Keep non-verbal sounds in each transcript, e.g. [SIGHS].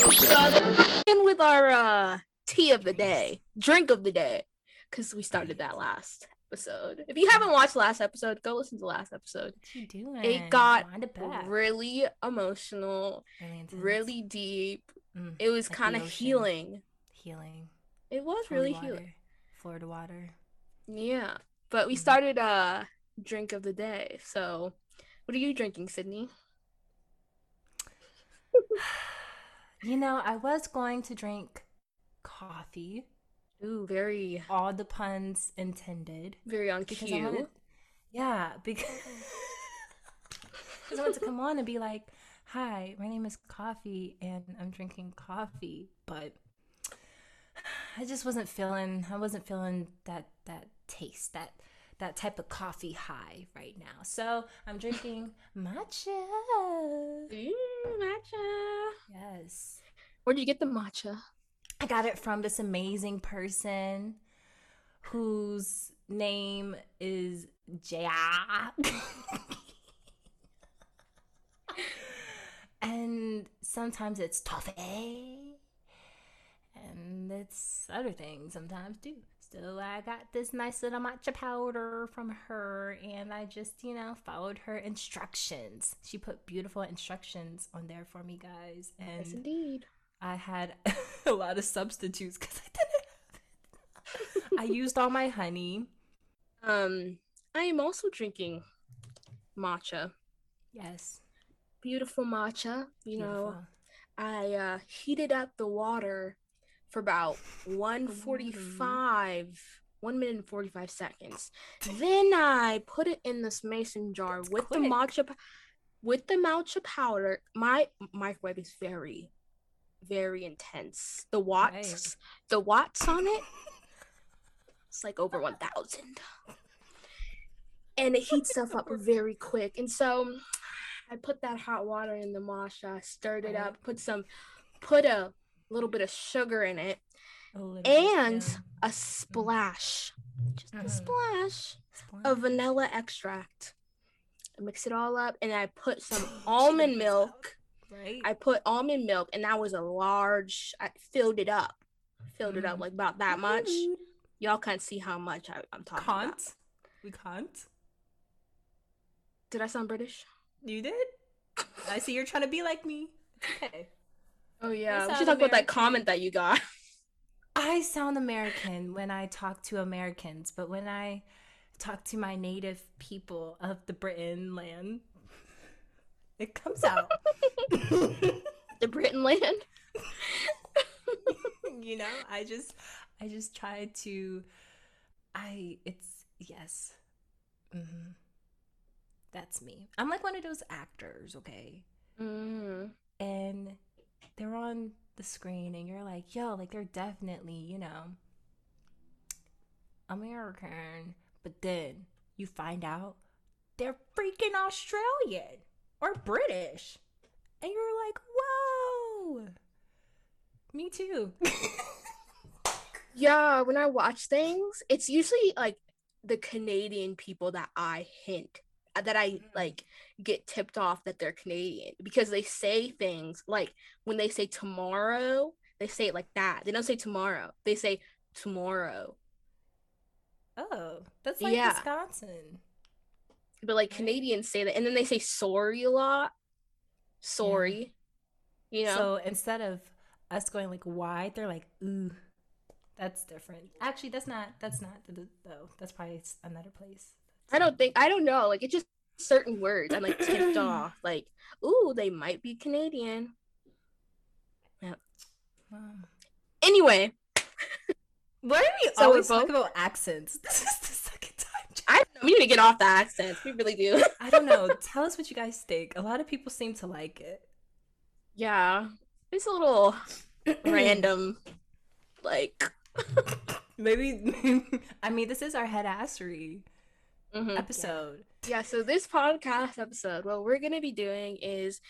In with our uh, tea of the day, drink of the day, because we started that last episode. If you haven't watched last episode, go listen to last episode. What you doing? It got Wind it back. really emotional, really, really deep. Mm, It was like kind of healing. healing. It was Florida really water. healing. Florida water. Yeah. But we Mhm. started uh drink of the day. So what are you drinking, Sydney? [SIGHS] [LAUGHS] You know, I was going to drink coffee. Ooh, very All the puns intended. very on Because cue. wanted, yeah, because [LAUGHS] because I wanted to come on and be like, "Hi, my name is Coffee, and I'm drinking coffee," but I just wasn't feeling. I wasn't feeling that that taste that that type of coffee high right now. So I'm drinking [LAUGHS] matcha. Ooh, matcha. Yes, Where do you get the matcha? I got it from this amazing person whose name is Jaya. [LAUGHS] and sometimes it's toffee. And it's other things sometimes too. So I got this nice little matcha powder from her and I just, you know, followed her instructions. She put beautiful instructions on there for me guys. And Yes, indeed. I had [LAUGHS] a lot of substitutes because I didn't have it. I used all my honey. Um, I am also drinking matcha. Yes. Beautiful matcha. You know. I uh, heated up the water for about 145, mm-hmm. 1 minute and 45 seconds. Then I put it in this mason jar That's with the quick. matcha with the matcha powder. My microwave is very very intense. The watts, the watts on it, it's like over 1000. And it heats stuff up [LAUGHS] very quick. And so I put that hot water in the matcha, stirred it up, put some, put a little bit of sugar in it, A little bit, and yeah. a splash, just a Mhm. splash Splash. of vanilla extract. I mix it all up, and I put some [LAUGHS] almond milk. right? I put almond milk, and that was a large. I filled it up, filled it up Mm. like about that much. Y'all can't see how much I, I'm talking Can't. about. We can't. Did I sound British? You did? I see you're trying to be like me. Okay. Oh yeah, we should talk about that comment that you got. [LAUGHS] I sound American when I talk to Americans, but when I talk to my native people of the Britain land, it comes out. [LAUGHS] the Britain land. [LAUGHS] you know, I just I just try to I it's yes. hmm That's me. I'm like one of those actors, okay? Mm. and they're on the screen and you're like, yo, like they're definitely, you know, American. But then you find out they're freaking Australian or British. And you're like, whoa. Me too. Yeah, when I watch things, it's usually like the Canadian people that I hint that I like get tipped off that they're Canadian because they say things like when they say tomorrow, they say it like that. They don't say tomorrow. They say tomorrow. oh, that's like Yeah. Wisconsin. But like Canadians say that and then they say sorry a lot. Sorry. You know? So instead of us going like why, they're like ooh. That's different. Actually, that's not. That's not though. That's probably another place. I don't think I don't know. Like it's just certain words I'm like tipped [CLEARS THROAT] off. Like, ooh, they might be Canadian. Wow. Anyway, [LAUGHS] Why are we So always talking both- about accents? [LAUGHS] This is the second time. I don't know, we need to get off the accents. We really do. [LAUGHS] I don't know. Tell us what you guys think. A lot of people seem to like it. yeah, it's a little [CLEARS THROAT] random. Like, Maybe. I mean, this is our head assery mhm. episode. yeah. So this podcast episode, what we're gonna be doing is,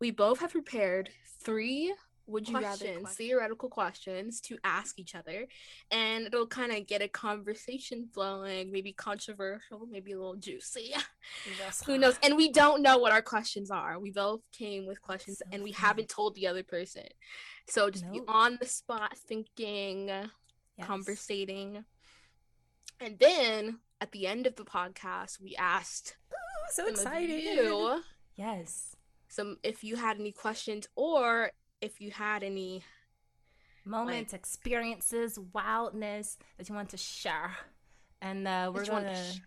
we both have prepared three would you questions, rather theoretical questions to ask each other and it'll kind of get a conversation flowing maybe controversial maybe a little juicy [LAUGHS] who knows and we don't know what our questions are we both came with questions so and we funny. haven't told the other person so just be on the spot thinking yes. conversating and then at the end of the podcast we asked Ooh, so excited you, yes some if you had any questions or if you had any moments, like, experiences, wildness that you want to share. And uh, we're going to. Sh-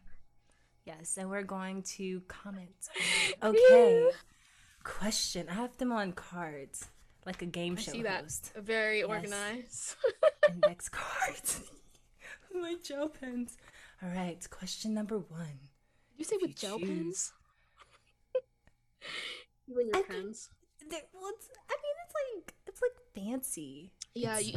yes, and we're going to comment. [LAUGHS] Okay. Question. I have them on cards, like a game show see host. That. Very yes. organized. Index [LAUGHS] cards. [LAUGHS] My gel pens. All right. Question number one. You say if with you gel choose... pens? [LAUGHS] you and your I pens. Could, well, I mean, it's like it's like fancy. Yeah. You,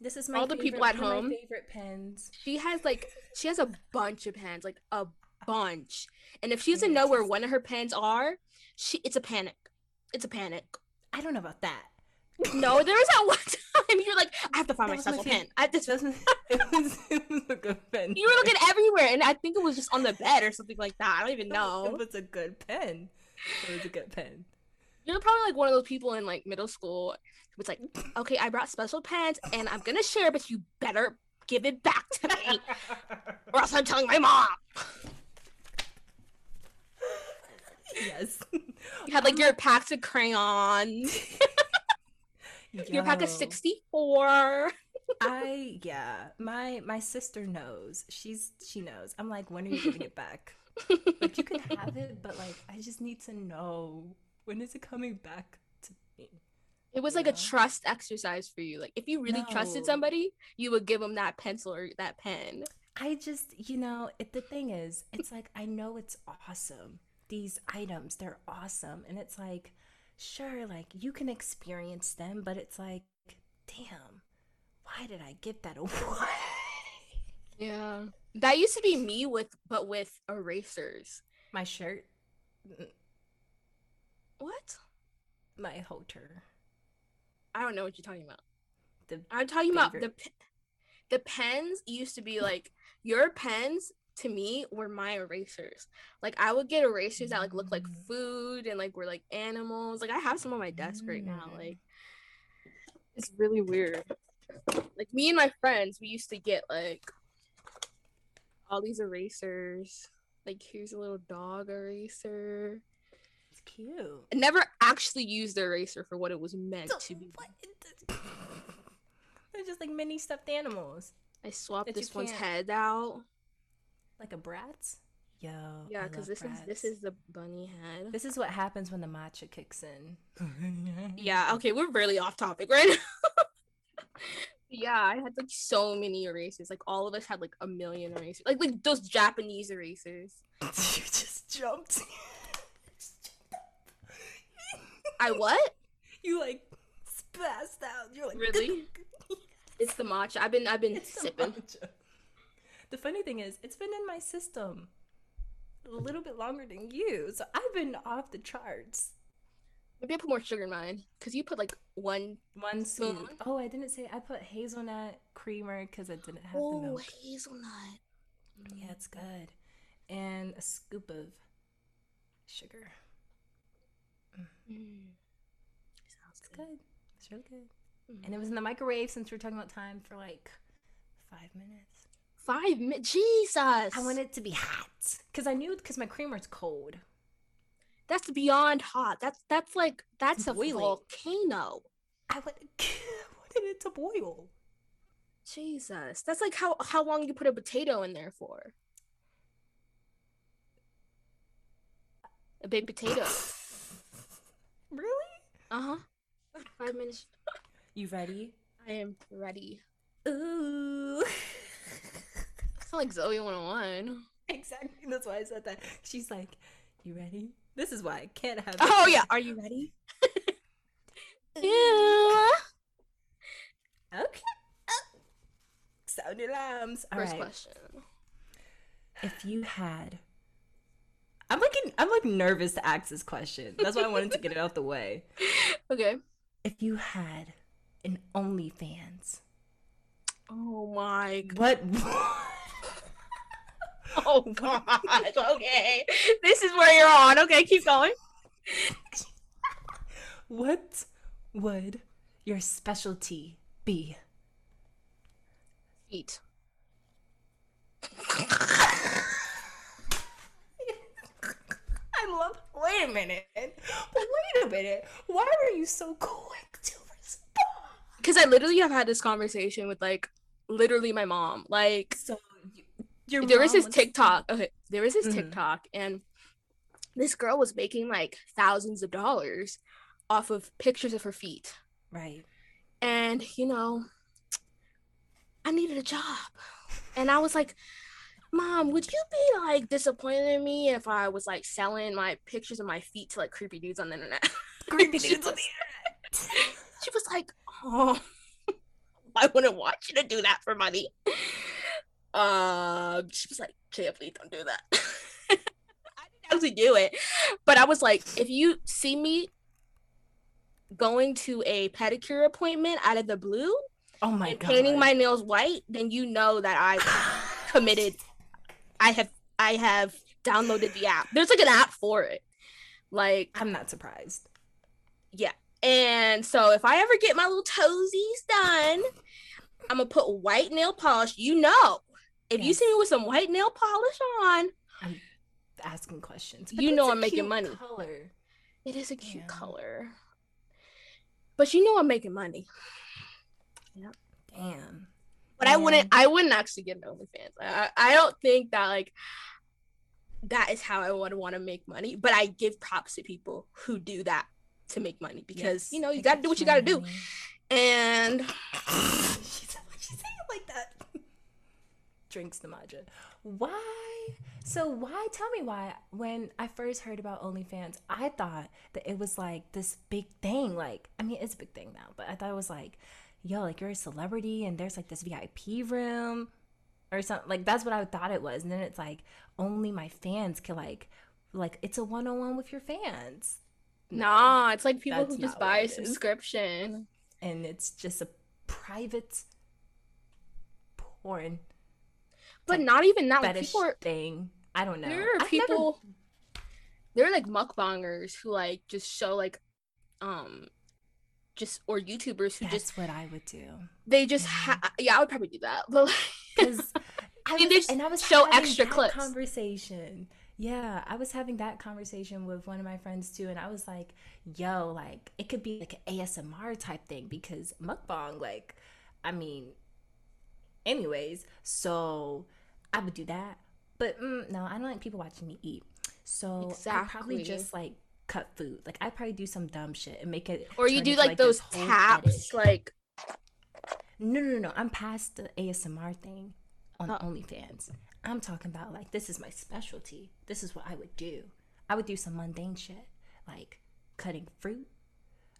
this is my all the people at home. favorite pens. She has like she has a bunch of pens, like a bunch. And if she doesn't know where one of her pens are, she it's a panic. It's a panic. I don't know about that. No, there was that one [LAUGHS] time you're like, I have to find that my special my pen. I this was, it [LAUGHS] [LAUGHS] was it was a good pen. You were looking everywhere, and I think it was just on the bed or something like that. I don't even know. It was a good pen. It was a good pen. You're probably like one of those people in like middle school who's like, okay, I brought special pens and I'm gonna share, but you better give it back to me, or else I'm telling my mom. Yes. You had like your packs of crayons. Your pack of 64. I yeah, my my sister knows. She's she knows. I'm like, when are you giving it back? like you can have it, but like I just need to know when is it coming back to me? It was like a trust exercise for you. Like if you really no. trusted somebody, you would give them that pencil or that pen. I just, you know, it, the thing is, it's like I know it's awesome. These items, they're awesome, and it's like, sure, like you can experience them, but it's like, damn, why did I give that [LAUGHS] away? Yeah, that used to be me with, but with erasers. My shirt. What? My halter. I don't know what you're talking about. The I'm talking favorite. about the the pens used to be like your pens to me were my erasers. Like I would get erasers that like look like mm. food and like were like animals. Like I have some on my desk right now. Mm. Like it's really weird. Like me and my friends, we used to get like all these erasers. Like here's a little dog eraser It's cute. I never actually used the eraser for what it was meant so, to be. They're just like mini stuffed animals. I swapped this one's head out. Like a Bratz? Yo. Yeah, because this Bratz. is this is the bunny head. This is what happens when the matcha kicks in. [LAUGHS] yeah, okay, we're really off topic right now. [LAUGHS] yeah, I had like so many erasers. Like all of us had like a million erasers. Like like those Japanese erasers. [LAUGHS] you just jumped. I what? You like spazzed out. You're like really? it's the matcha. I've been I've been it's sipping. The, funny thing is, it's been in my system a little bit longer than you, so I've been off the charts. Maybe I put more sugar in mine because you put like one one spoon. Oh, I didn't say I put hazelnut creamer because I didn't have oh, the milk. hazelnut. Yeah, it's good, and a scoop of sugar. Mm. Sounds good. good. It's really good. Mm-hmm. And it was in the microwave since we are talking about time for like five minutes. Five minutes? Jesus! I want it to be hot because I knew because my creamer's cold. That's beyond hot. That's that's like that's a volcano. I, [LAUGHS] I wanted it to boil. Jesus, that's like how how long you put a potato in there for. A big potato. [LAUGHS] Really? Uh huh. Five minutes. [LAUGHS] You ready? I am ready. Ooh. Like Zoey 101. Exactly. That's why I said that. She's like, You ready? This is why I can't have. Oh, yeah. Are you ready? [LAUGHS] yeah. Okay. Oh. Sound alarms. All First right. question. If you had I'm like I'm like nervous to ask this question. That's why I wanted to get it out the way. [LAUGHS] Okay. if you had an OnlyFans? Oh my What? [LAUGHS] [LAUGHS] Oh gosh. Okay. This is where you're on. Okay, keep going. what would your specialty be? Feet. I love. Wait a minute. Wait a minute. Why were you so quick to respond? Because I literally have had this conversation with like literally my mom. Like, So your there was this TikTok. Okay, there was this Mhm. TikTok, and this girl was making like thousands of dollars off of pictures of her feet. right. And you know, I needed a job, and I was like, "Mom, would you be like disappointed in me if I was like selling my pictures of my feet to like creepy dudes on the internet?" [LAUGHS] Creepy dudes on the [LAUGHS] she was like, "Oh, [LAUGHS] I wouldn't want you to do that for money." Um, she was like, "Jaya, please don't do that." [LAUGHS] I didn't actually do it, but I was like, "If you see me going to a pedicure appointment out of the blue Oh my and god. painting my nails white, then you know that I [SIGHS] committed. I have I have downloaded the app. There's like an app for it, like." I'm not surprised. Yeah. And so if I ever get my little toesies done, I'm gonna put white nail polish. You know, if you see me with some white nail polish on, I'm Asking questions. But You know I'm making money. Color. it is a cute Yeah. color. But you know I'm making money. Damn. But I wouldn't. I wouldn't actually get an OnlyFans. I, I don't think that like that is how I would want to make money. But I give props to people who do that to make money because Yes, you know you it got to do what you got to do. money. And [LAUGHS] She's she say it like that. Drinks the matcha. Why? So why? Tell me why. When I first heard about OnlyFans, I thought that it was like this big thing. Like, I mean, it's a big thing now, but I thought it was like, yo, like you're a celebrity and there's like this VIP room or something. Like that's what I thought it was. And then it's like only my fans can like, like it's a one on one with your fans. No. nah, it's like people who just buy a is. subscription. and it's just a private porn But not even that. Like people are thing. I don't know. there are I've never- people there are like mukbangers who like just show like um just or YouTubers who that's just what I would do they just ha- yeah I would probably do that but like because [LAUGHS] I They was, just and I was show extra clips. conversation. Yeah, I was having that conversation with one of my friends too, and I was like, "Yo, like it could be like an ASMR type thing because mukbang, like, I mean, anyways, so I would do that. But mm, no, I don't like people watching me eat. So I probably just like cut food. Like I probably do some dumb shit and make it. or you do into, like, those taps like No, no, no, no. I'm past the ASMR thing on Oh. OnlyFans. I'm talking about like this is my specialty. This is what I would do. I would do some mundane shit like cutting fruit.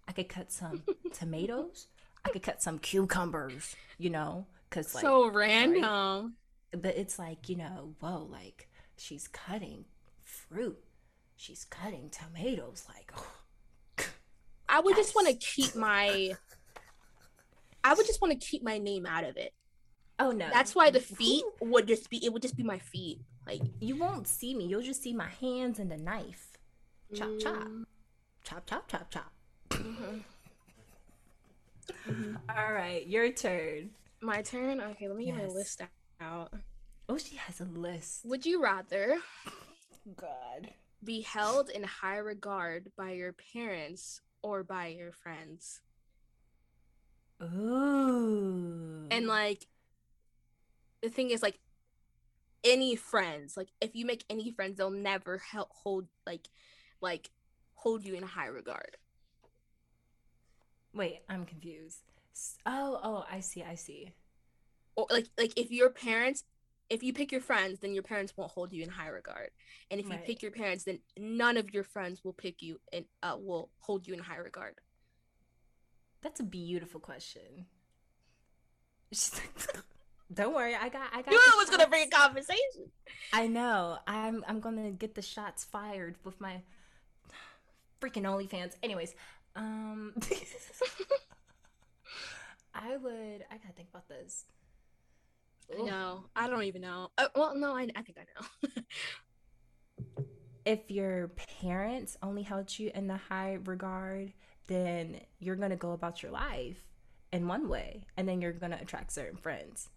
I could cut some [LAUGHS] tomatoes. I could cut some cucumbers. You know, because like, so random but it's like you know, whoa, like she's cutting fruit. She's cutting tomatoes. Like, I would just want to keep my I would just want to keep my name out of it oh no, that's why the feet would just be it would just be my feet like You won't see me. You'll just see my hands and the knife. Chop, chop. mm, Chop, chop, chop, chop. mhm. [LAUGHS] All right, your turn. my turn okay let me get my list out Oh, she has a list. would you rather God. be held in high regard by your parents or by your friends. Ooh. And like the thing is like any friends, like if you make any friends, they'll never help hold like like hold you in high regard. wait, I'm confused. Oh, oh, I see, I see or like like if your parents if you pick your friends, then your parents won't hold you in high regard. And if right. you pick your parents, then none of your friends will pick you and uh, will hold you in high regard. That's a beautiful question. [LAUGHS] [LAUGHS] Don't worry, I got. I got. You was gonna bring a conversation. I know. I'm. I'm gonna get the shots fired with my [SIGHS] freaking OnlyFans. Anyways, um, [LAUGHS] I would. I gotta think about this. Because. No, I don't even know. Uh, well, no, I, I think I know. [LAUGHS] if your parents only held you in the high regard, then you're going to go about your life in one way, and then you're going to attract certain friends.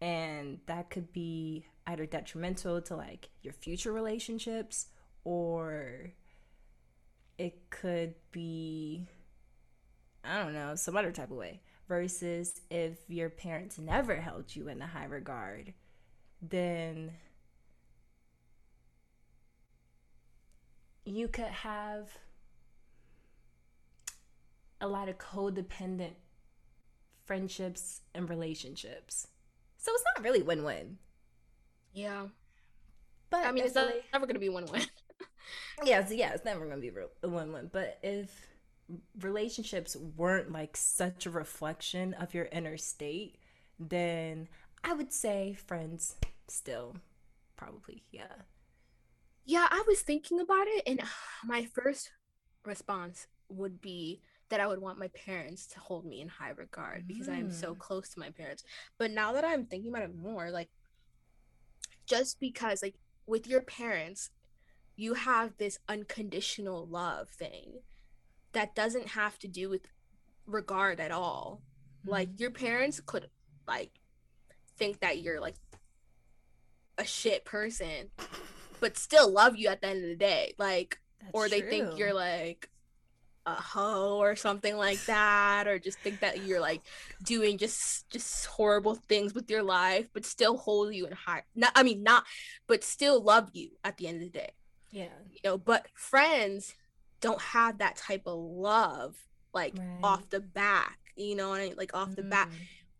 And that could be either detrimental to like your future relationships or it could be I don't know, some other type of way. Versus if your parents never held you in a high regard, then you could have a lot of codependent friendships and relationships. So it's not really win win. Yeah. But I mean, it's [LAUGHS] never going to be win win. yeah, so yeah, it's never going to be a win win. But if relationships weren't like such a reflection of your inner state, then I would say friends still probably, yeah. Yeah, I was thinking about it, and [SIGHS] my first response would be that I would want my parents to hold me in high regard because mm. I'm so mm. close to my parents. But now that I'm thinking about it more, like, just because, like, with your parents, you have this unconditional love thing that doesn't have to do with regard at all. Mm-hmm. Like your parents could like think that you're like a shit person, but still love you at the end of the day. Like That's or they true. think you're like a hoe or something like that or just think that you're like doing just just horrible things with your life but still hold you in high not i mean not but still love you at the end of the day yeah you know but friends don't have that type of love like right. off the back, you know, like off the mm. bat,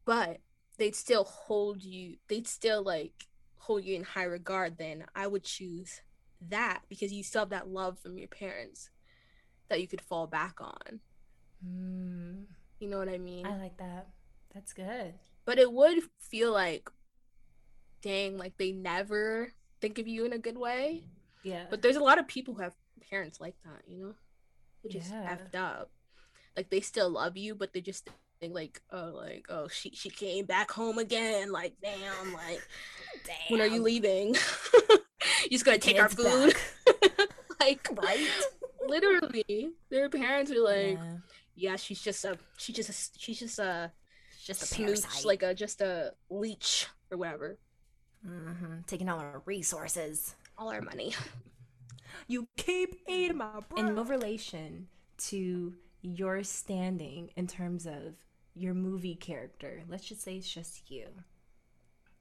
but they'd still hold you, they'd still like hold you in high regard, then I would choose that because you still have that love from your parents that you could fall back on. Mm. You know what I mean? I like that. That's good. But it would feel like, dang, like they never think of you in a good way. Yeah. But there's a lot of people who have parents like that, you know, which yeah. is effed up. Like they still love you, but they just think like, oh, like oh, she she came back home again. Like damn, like damn. when are you leaving? [LAUGHS] you just gonna take Kids our food? [LAUGHS] like right? literally, their parents are like, yeah. yeah, she's just a she just a, she's just a just a smooch, like a just a leech or whatever. Mm-hmm. Taking all our resources, all our money. You keep eating my bread. In no relation to your standing in terms of your movie character, let's just say it's just you.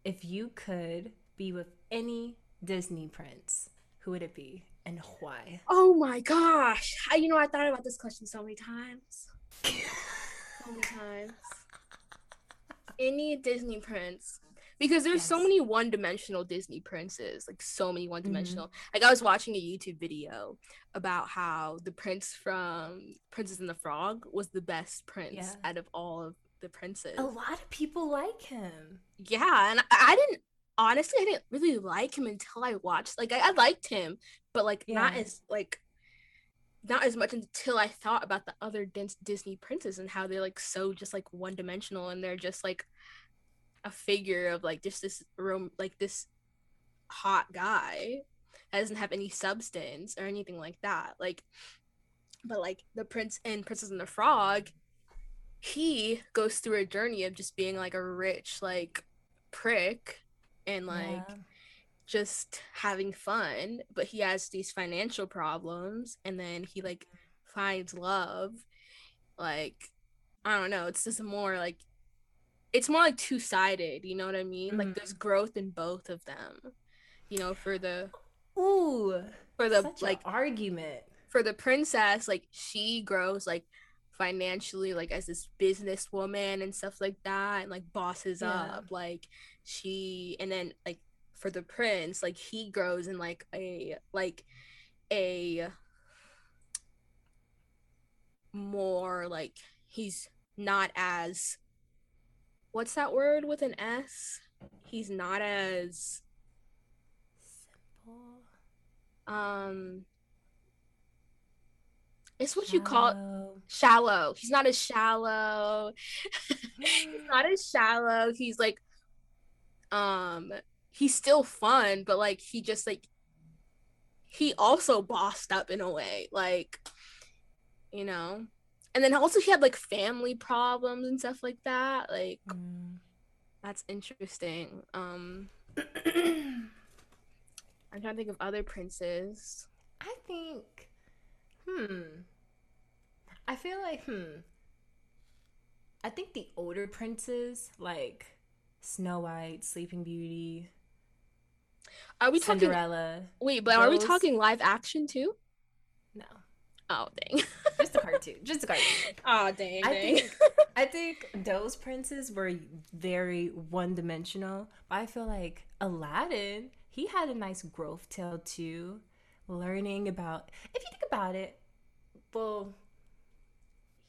If you could be with any Disney prince, who would it be and why? Oh my gosh. I, you know, I thought about this question so many times. so many times. [LAUGHS] Any Disney prince because there's yes. so many one-dimensional disney princes like so many one-dimensional mm-hmm. like i was watching a youtube video about how the prince from princess and the frog was the best prince yeah. out of all of the princes a lot of people like him yeah and i, I didn't honestly i didn't really like him until i watched like i, I liked him but like yeah. not as like not as much until I thought about the other Disney princes and how they're like so just like one dimensional and they're just like a figure of like just this room like this hot guy that doesn't have any substance or anything like that like but like the prince and princess and the frog he goes through a journey of just being like a rich like prick and like yeah. just having fun but he has these financial problems and then he like mm-hmm. finds love like i don't know it's just more like it's more like two sided. You know what I mean? Mm-hmm. Like there's growth in both of them. You know, for the ooh for the like argument for the princess, like she grows like financially like as this businesswoman and stuff like that and like bosses yeah. up like she and then like for the prince like he grows in like a like a more like he's not as what's that word with an S? He's not as simple. Um It's what you call shallow. He's not as shallow. [LAUGHS] he's not as shallow. He's like um he's still fun, but like he just like he also bossed up in a way. Like, you know. And then also he had like family problems and stuff like that. Like mm. that's interesting. Um I'm trying to think of other princes. I think hmm I feel like, hmm. I think the older princes, like Snow White, Sleeping Beauty, are we Cinderella? Talking, wait, but those... are we talking live action too? No. Oh dang! [LAUGHS] just a cartoon. Just a cartoon. Oh dang! I think [LAUGHS] I think those princes were very one dimensional. But I feel like Aladdin, he had a nice growth tale too, learning about. If you think about it, well,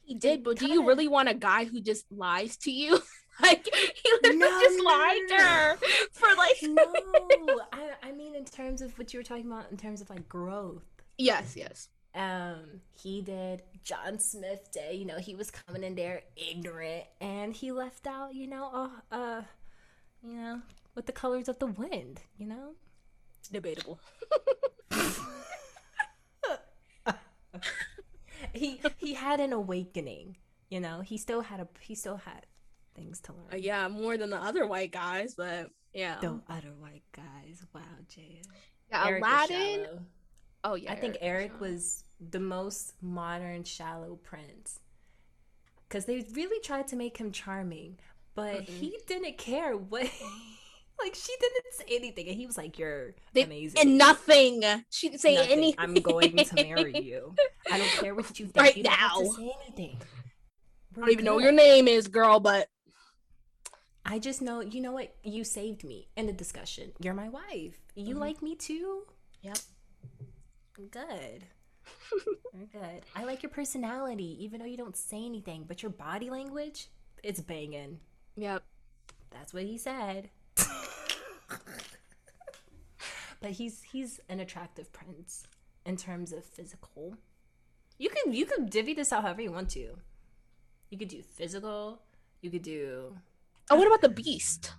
he did, but do you really want a guy who just lies to you? [LAUGHS] like he literally no, just no, lied no, to her for like No. I I mean in terms of what you were talking about in terms of like growth. Yes, yes. Um, he did John Smith Day, you know, he was coming in there ignorant and he left out, you know, uh uh you know, with the colors of the wind, you know? Debatable. [LAUGHS] he he had an awakening. You know, he still had a he still had things to learn. Uh, yeah, more than the other white guys, but yeah. The other white guys. Wow, Jay. Yeah, Eric Aladdin. Oh yeah. I think Eric was the most modern shallow prince. Cuz they really tried to make him charming, but mm-hmm. he didn't care what [LAUGHS] Like she didn't say anything, and he was like, "You're they, amazing." And nothing. She didn't say nothing. anything. I'm going to marry [LAUGHS] you. I don't care what you think. Right you now. Don't say anything. We're I don't even good. know what your name is, girl, but I just know. You know what? You saved me in the discussion. You're my wife. You mm-hmm. like me too. Yep. Good. [LAUGHS] Very good. I like your personality, even though you don't say anything, but your body language, it's banging. Yep. That's what he said. [LAUGHS] but he's he's an attractive prince in terms of physical. You can you can divvy this out however you want to. You could do physical. You could do. Oh, what about the Beast?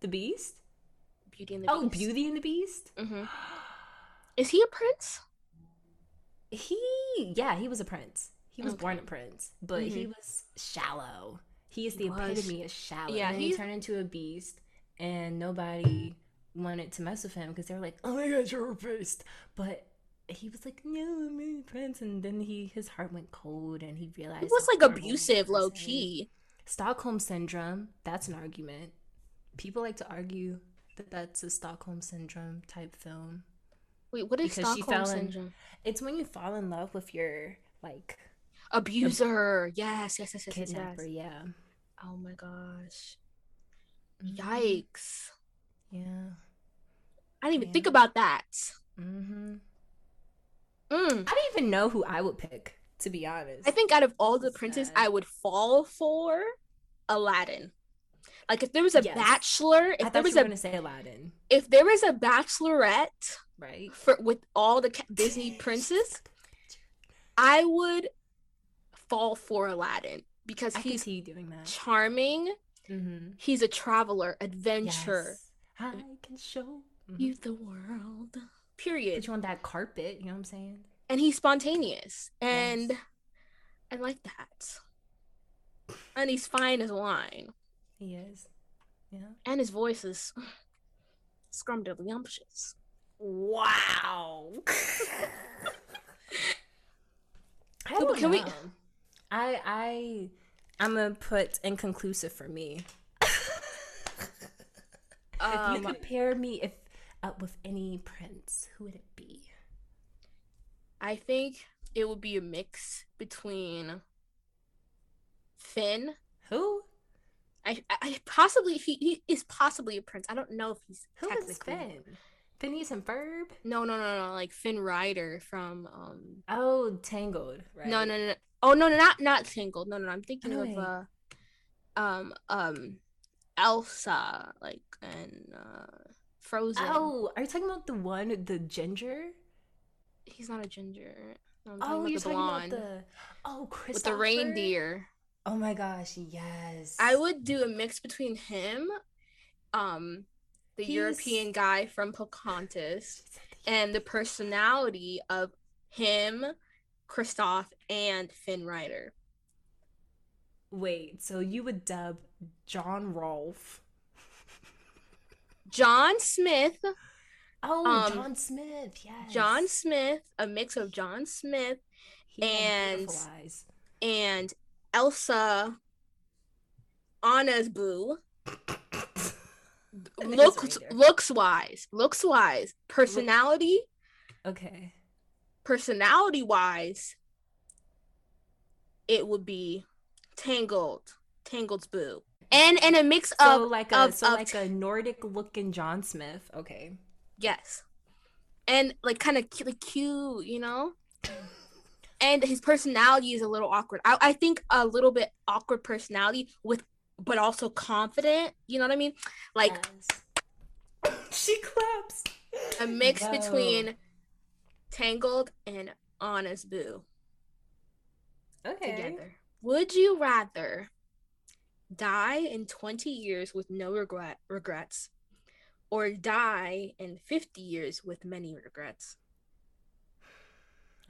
The Beast. Beauty and the oh, Beast. Oh, Beauty and the Beast. Mm-hmm. [GASPS] Is he a prince? He yeah, he was a prince. He was okay. born a prince, but mm-hmm. he was shallow. He is the he epitome of shallow. Yeah, he turned into a beast and nobody wanted to mess with him because they were like, "Oh my God, you're a beast!" But he was like, "No, I'm a prince," and then he his heart went cold, and he realized it was like abusive, low key. Stockholm syndrome. That's an argument. People like to argue that that's a Stockholm syndrome type film. Wait, what is because Stockholm syndrome? In, it's when you fall in love with your like abuser. Yes, yes, yes, yes, kidnapper. Yes. Yeah. Oh my gosh. Mm-hmm. Yikes. Yeah. I didn't even yeah. think about that. Mm-hmm. Mm. I don't even know who I would pick, to be honest. I think out of all the princes, I would fall for Aladdin. Like if there was a yes. bachelor, if there was a, gonna say Aladdin, if there was a bachelorette, right, for with all the Disney [LAUGHS] princes, I would fall for Aladdin because I he's doing that charming. Mm-hmm. He's a traveler, adventure. Yes. I can show mm-hmm. you the world. Period. Put you on that carpet. You know what I'm saying? And he's spontaneous, and yes. I like that. And he's fine as wine. He is. Yeah. And his voice is scrumdiddlyumptious. Wow. [LAUGHS] I don't Can know. we? I I I'm gonna put inconclusive for me. um, [LAUGHS] if you um, compare me if uh, with any prince, who would it be? I think it would be a mix between Finn. Who? I, I possibly he, he is possibly a prince. I don't know if he's who is Finn. Phineas and Ferb? No, no, no, no. Like Finn Rider from um. Oh, Tangled. Right. No, no, no. Oh no, no, not not Tangled. No, no, no. I'm thinking of uh, um, um, Elsa, like and uh, Frozen. Oh, are you talking about the one, the ginger? He's not a ginger. oh, you're talking blonde. about the oh, Chris with the reindeer. Oh my gosh, yes. I would do a mix between him, um, the He's... European guy from Pocahontas, and the personality of him, Kristoff, and Finn Rider. Wait, so you would dub John Rolfe, John Smith. Oh, um, John Smith, yes. John Smith, a mix of John Smith he and and Elsa Anna's boo. looks looks wise, looks wise, personality. Okay. Personality wise, it would be Tangled, Tangled's boo, and and a mix so of like a of, so of, like a Nordic looking John Smith. Okay. Yes, and like kind of like cute, you know and his personality is a little awkward. I, I think a little bit awkward personality with, but also confident. You know what I mean? Like, yes. she claps. A mix no. between Tangled and Anna's Boo. Okay. Together. Would you rather die in 20 years with no regret regrets or die in 50 years with many regrets?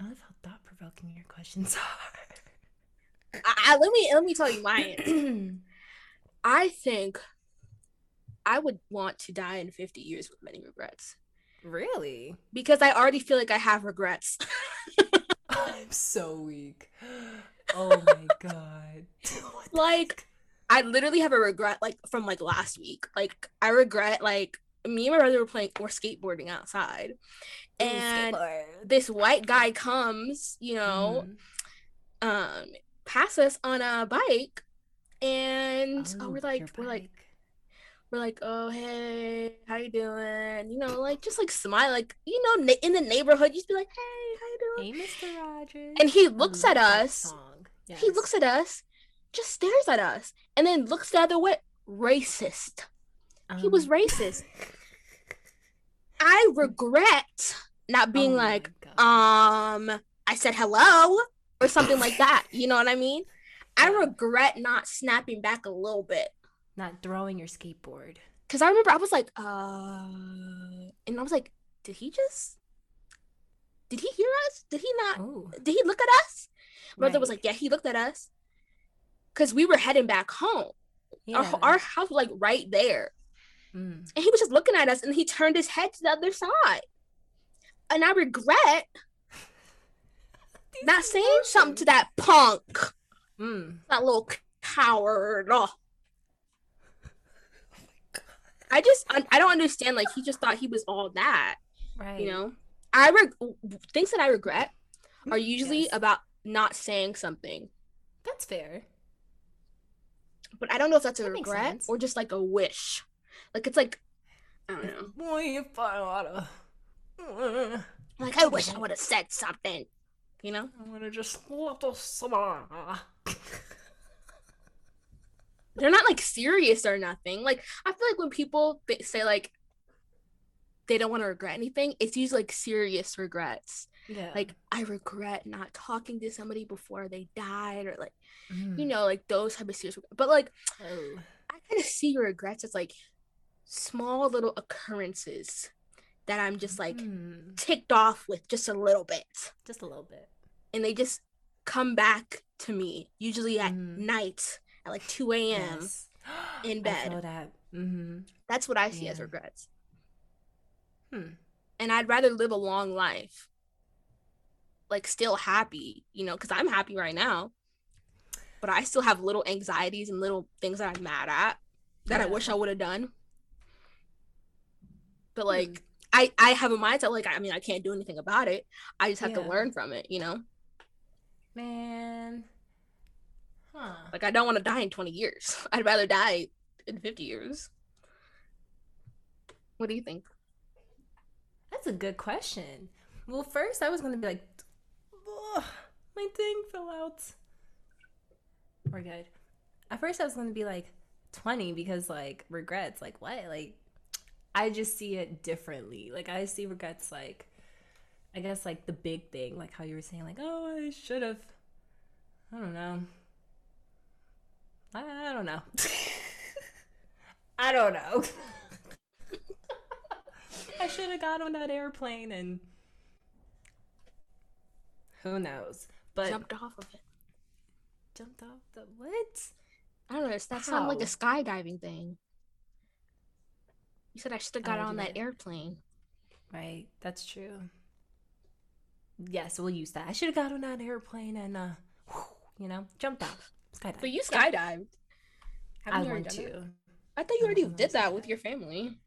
I love how thought provoking your questions [LAUGHS] are. I, let me let me tell you my answer. [CLEARS THROAT] I think I would want to die in 50 years with many regrets. Really? Because I already feel like I have regrets. [LAUGHS] I'm so weak. Oh my [LAUGHS] god. like I literally have a regret like from like last week. Like I regret like me and my brother were playing or skateboarding outside. And Skateboard. this white guy comes you know mm. um pass us on a bike. And oh, oh we're like we're like we're like oh hey how you doing? You know like just like smile like you know na- in the neighborhood you'd be like hey how you doing? Hey mr rogers. And he looks at us. yes. he looks at us just stares at us and then looks the other way. Racist um, he was um, racist. [LAUGHS] I regret not being oh like, um, I said hello or something like that. You know what I mean? I regret not snapping back a little bit. Not throwing your skateboard. Cause I remember I was like, uh, and I was like, did he just? Did he hear us? Did he not? Ooh. Did he look at us? Brother right. was like, yeah, he looked at us. Cause we were heading back home. Yeah. Our, our house was like right there. Mm. And he was just looking at us and he turned his head to the other side. And I regret not saying something to that punk. Mm. That little coward. [LAUGHS] Oh. I just I don't understand. Like he just thought he was all that, right? You know, I reg- things that I regret are usually yes. about not saying something. That's fair. But I don't know if that's a that regret or just like a wish. Like it's like I don't know. I oughta. Like I wish I would have said something. You know? I'm gonna just They're not like serious or nothing. Like I feel like when people say like they don't want to regret anything, it's usually like serious regrets. Yeah. Like I regret not talking to somebody before they died, or like mm. you know, like those type of serious. Regrets. But like, oh. I kind of see your regrets as like small little occurrences that I'm just like mm. ticked off with just a little bit. Just a little bit. And they just come back to me, usually at mm. night at like 2 a.m. Yes. [GASPS] in bed. that. Mm-hmm. That's what I see yeah. as regrets. Hmm. And I'd rather live a long life, like still happy, you know, because I'm happy right now. But I still have little anxieties and little things that I'm mad at that yeah. I wish I would have done but like mm. I I have a mindset like I mean I can't do anything about it. I just have yeah. to learn from it, you know. Man. Huh. Like I don't want to die in 20 years. [LAUGHS] I'd rather die in 50 years. What do you think? That's a good question. Well, first I was going to be like my thing fell out. We're good. At first I was going to be like 20 because like regrets like what? Like I just see it differently. Like I see regrets like I guess like the big thing, like how you were saying, like, oh, I should have. I don't know. I, I don't know. [LAUGHS] I don't know. [LAUGHS] I should have got on that airplane and who knows. But Jumped off of it. jumped off the what? I don't know. That sounds like a skydiving thing. You said I should have got on that yeah. airplane. Right, that's true. Yes, we'll use that. I should have got on that airplane and uh you know, jumped off. Skydive. But you skydived. I Haven't want it? to. I thought you already did that skydived. with your family.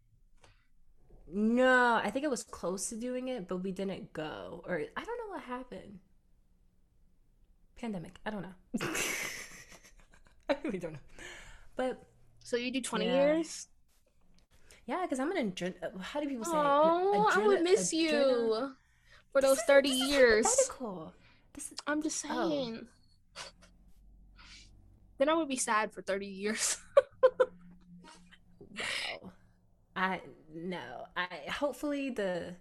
No, I think it was close to doing it, but we didn't go. Or I don't know what happened. Pandemic. I don't know. [LAUGHS] I really don't know. But So you do 20 Yeah. years? Yeah, because I'm an adren- uh, How do people say? Oh, I would miss you for those is- 30 this years. hypothetical. This is I'm just Oh. saying. Then I would be sad for 30 years. [LAUGHS] wow. I no. I hopefully the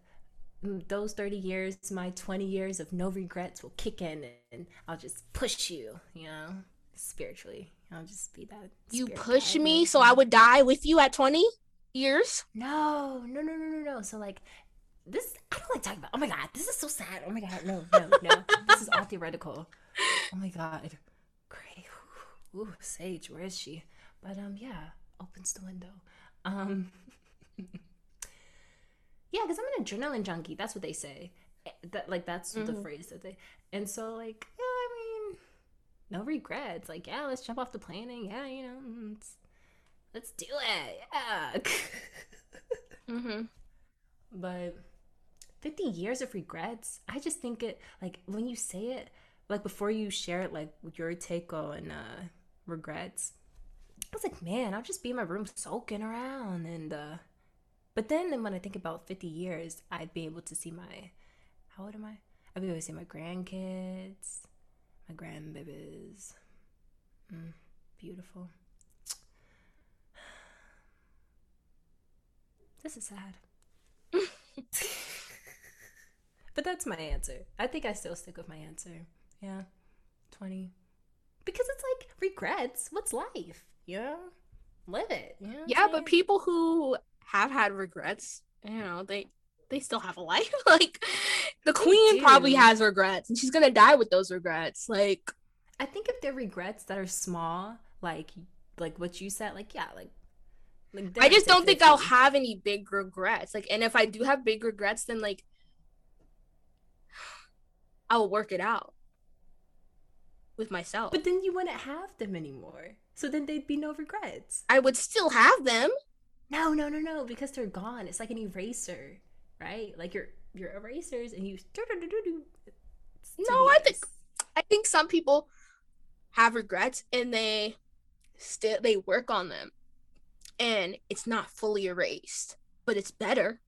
those 30 years, my 20 years of no regrets will kick in and I'll just push you, you know, spiritually. I'll just be that. you push me so I would die with you at 20 years? No, no, no, no, no, no. So like this I don't like talking about oh my god, this is so sad. Oh my god, no, no, no. this is all theoretical. Oh my god. Great. Ooh, Sage, where is she? But um yeah, opens the window. Um [LAUGHS] Yeah, because I'm an adrenaline junkie. That's what they say. Eh, That like that's the Mhm. phrase that they and so like, yeah, I mean no regrets. Like, yeah, let's jump off the plane and yeah, you know, mm, let's, do it. Yeah. [LAUGHS] Mm-hmm. but 50 years of regrets i just think it like when you say it like before you share it like your take on uh regrets i was like man i'll just be in my room soaking around and uh but then then when i think about 50 years i'd be able to see my how old am i i'd be able to see my grandkids my grandbabies mm, beautiful this is sad but that's my answer. I think I still stick with my answer. Yeah. 20. Because it's like regrets. What's life? Yeah. Live it. You know Yeah, but people who have had regrets, you know, they they still have a life. [LAUGHS] like the queen probably has regrets and she's going to die with those regrets. Like I think if they're regrets that are small, like like what you said, like yeah, like like I just don't think I'll have any big regrets. Like and if I do have big regrets then like I'll work it out with myself. But then you wouldn't have them anymore. So then they'd be no regrets. I would still have them. No, no, no, no, because they're gone. It's like an eraser, right? Like your your erasers and you No, I think- I think some people have regrets and they still they work on them. And it's not fully erased, but it's better.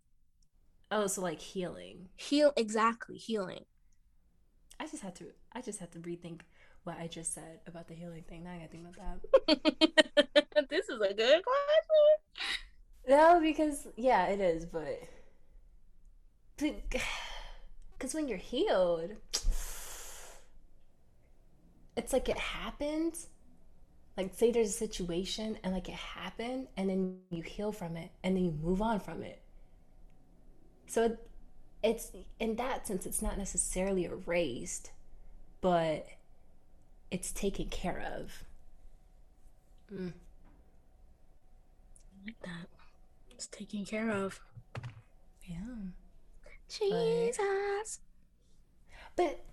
Oh, so like healing. Heal exactly, healing. I just had to I just had to rethink what I just said about the healing thing. Now I gotta think about that. [LAUGHS] this is a good question. No, because yeah, it is, but because [SIGHS] when you're healed, it's like it happened. Like say there's a situation and like it happened, and then you heal from it, and then you move on from it. So it, it's in that sense, it's not necessarily erased, but it's taken care of. Mm. I like that. It's taken care of. Yeah. Jesus. But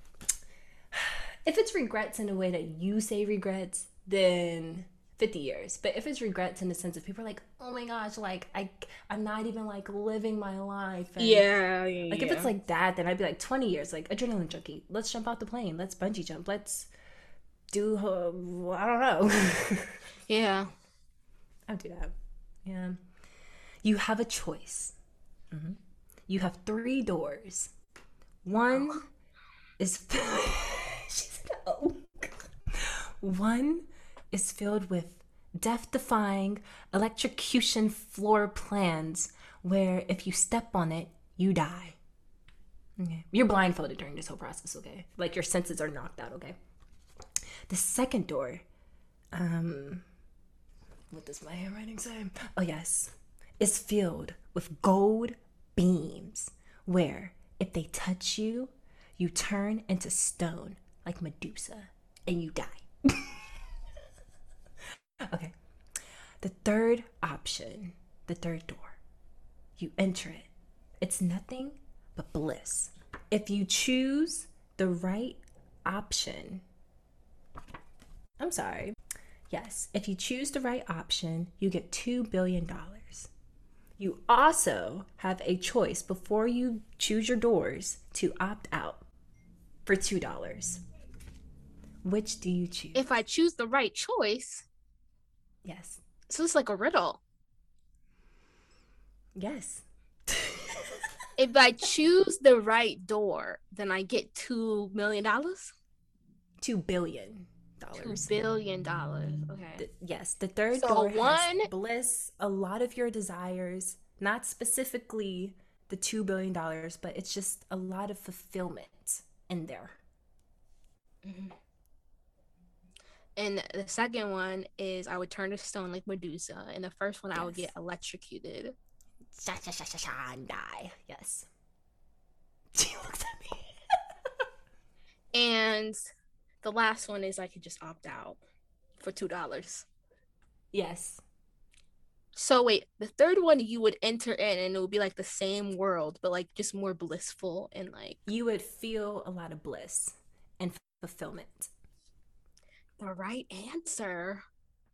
[SIGHS] if it's regrets in a way that you say regrets, then 50 years. But if it's regrets in the sense of people are like, oh my gosh, like I I'm not even like living my life. and- Yeah, yeah. Like if it's like that, then I'd be like 20 years, like adrenaline junkie. Let's jump out the plane. Let's bungee jump. Let's do uh, I don't know. [LAUGHS] yeah. I'll do that. Yeah. You have a choice. Mhm. You have three doors. One is she said no. One is filled with death-defying electrocution floor plans where if you step on it, you die. Okay. You're blindfolded during this whole process, okay? Like your senses are knocked out, okay? The second door, um, what does my handwriting say? Oh, yes. Is filled with gold beams where if they touch you, you turn into stone like Medusa and you die. Okay. The third option, the third door, you enter it. It's nothing but bliss. If you choose the right option, I'm sorry. Yes, if you choose the right option, you get $2 billion. You also have a choice before you choose your doors to opt out for $2. Which do you choose? If I choose the right choice. Yes. So it's like a riddle. Yes. [LAUGHS] if I choose the right door, then I get two million dollars. Two billion dollars. Two billion dollars. Okay. The, yes, the third so door one bliss, a lot of your desires, not specifically the two billion dollars, but it's just a lot of fulfillment in there. Mm-hmm. And the second one is I would turn to stone like Medusa, and the first one yes. I would get electrocuted. Sha sha sha sha sha and die. Yes. [LAUGHS] She looks at me. and the last one is I could just opt out for two dollars. Yes. So wait, the third one you would enter in and it would be like the same world, but like just more blissful and like you would feel a lot of bliss and fulfillment. The right answer.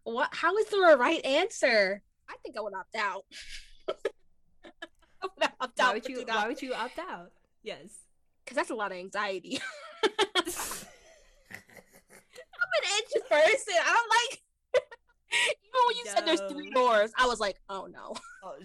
What how is there a right answer? I think I would opt out. [LAUGHS] I would opt why would you why would you opt out? Yes. Cause that's a lot of anxiety. [LAUGHS] [LAUGHS] I'm an anxious person. I don't like. Even when you no. said there's three doors, I was like, oh no. Oh,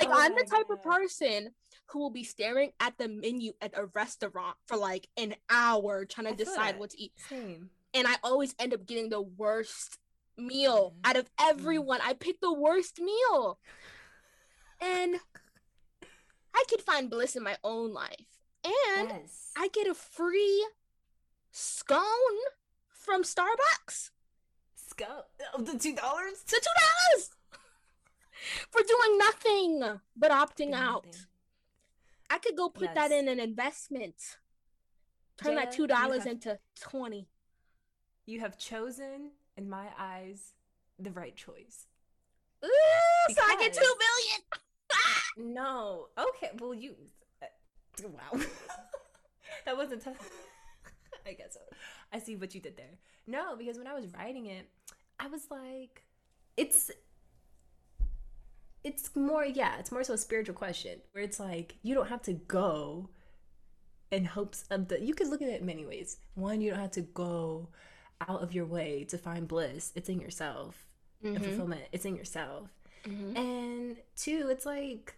like oh I'm the oh, type God. of person who will be staring at the menu at a restaurant for like an hour trying to I decide what to eat. Same. And I always end up getting the worst meal mm. out of everyone. Mm. I pick the worst meal. And I could find bliss in my own life. And yes. I get a free scone from Starbucks. Scone? Oh, the $2? The $2! [LAUGHS] For doing nothing but opting doing out. Nothing. I could go put yes. that in an investment. Turn that $2 into 20 You have chosen, in my eyes, the right choice. Ooh, because... so I get 2 billion. [LAUGHS] no. Okay, well, you. Uh, wow. [LAUGHS] that wasn't tough. [LAUGHS] I guess so. I see what you did there. No, because when I was writing it, I was like, it's it's more yeah, it's more so a spiritual question where it's like you don't have to go in hopes of the you could look at it many ways. One, you don't have to go out of your way to find bliss. It's in yourself. Mm-hmm. And fulfillment, it's in yourself. Mm-hmm. And two, it's like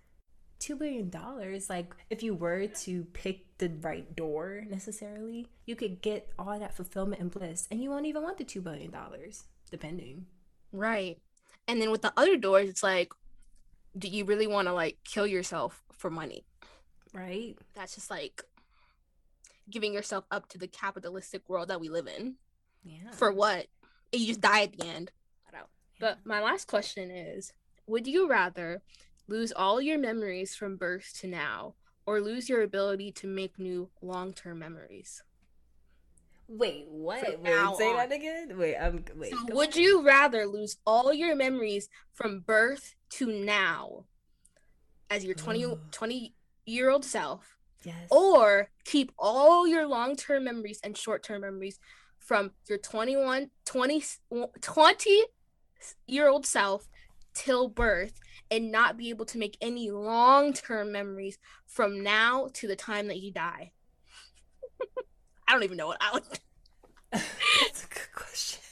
two billion dollars like if you were to pick the right door necessarily you could get all that fulfillment and bliss and you won't even want the two billion dollars depending right and then with the other doors it's like do you really want to like kill yourself for money right that's just like giving yourself up to the capitalistic world that we live in yeah for what you just die at the end I don't. but my last question is would you rather lose all your memories from birth to now, or lose your ability to make new long term memories. Wait, what? Wait, say on. that again. Wait, I'm wait. So would on. you rather lose all your memories from birth to now as your 20, 20 year old self? Yes. Or keep all your long term memories and short term memories from your 21, 20, 20 year old self till birth and not be able to make any long term memories from now to the time that you die? [LAUGHS] I don't even know what I would. [LAUGHS] That's a good question.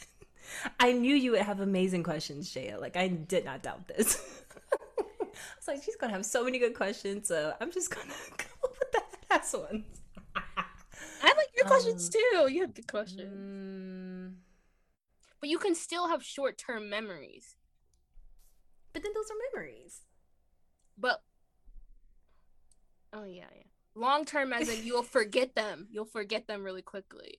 I knew you would have amazing questions, Jaya. Like I did not doubt this. [LAUGHS] I was like, she's gonna have so many good questions, so I'm just gonna [LAUGHS] go with the last ones. I like your questions um, too. You have good questions. Mm, but you can still have short term memories. But then those are memories. But Oh yeah, yeah. Long term as in you'll forget them. You'll forget them really quickly.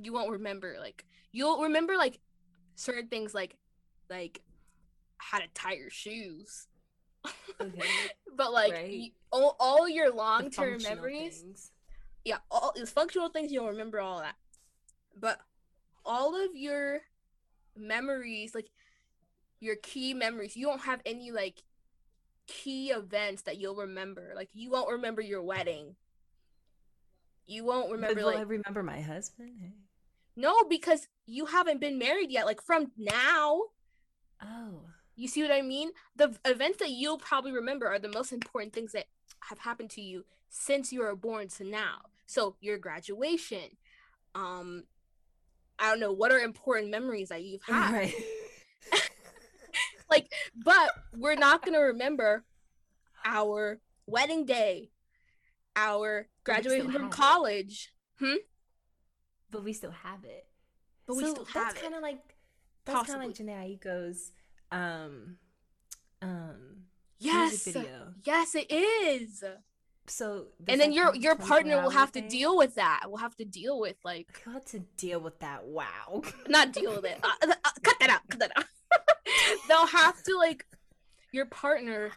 You won't remember like you'll remember like certain things like like how to tie your shoes. Okay. Mm-hmm. [LAUGHS] but like right. you, all, all your long term memories. Things. Yeah, all these functional things you'll remember all that. But all of your memories, like your key memories, you don't have any like key events that you'll remember. Like you won't remember your wedding. You won't remember. But will like, I remember my husband? No, because you haven't been married yet. Like from now. Oh. You see what I mean? The events that you'll probably remember are the most important things that have happened to you since you were born to now. So your graduation, um, I don't know what are important memories that you've had. Right. [LAUGHS] [LAUGHS] like, but we're not gonna remember our wedding day, our graduation from college. Hmm. But we still have it. But so we still have that's kind of like that's kind of like Jhené Aiko's, um, um, yes, video. Yes, it is. So and then your your partner will have thing? to deal with that. We'll have to deal with like. I got to deal with that. Wow. [LAUGHS] Not deal with it. Uh, uh, uh cut that out. Cut that out. [LAUGHS] They'll have to like your partner.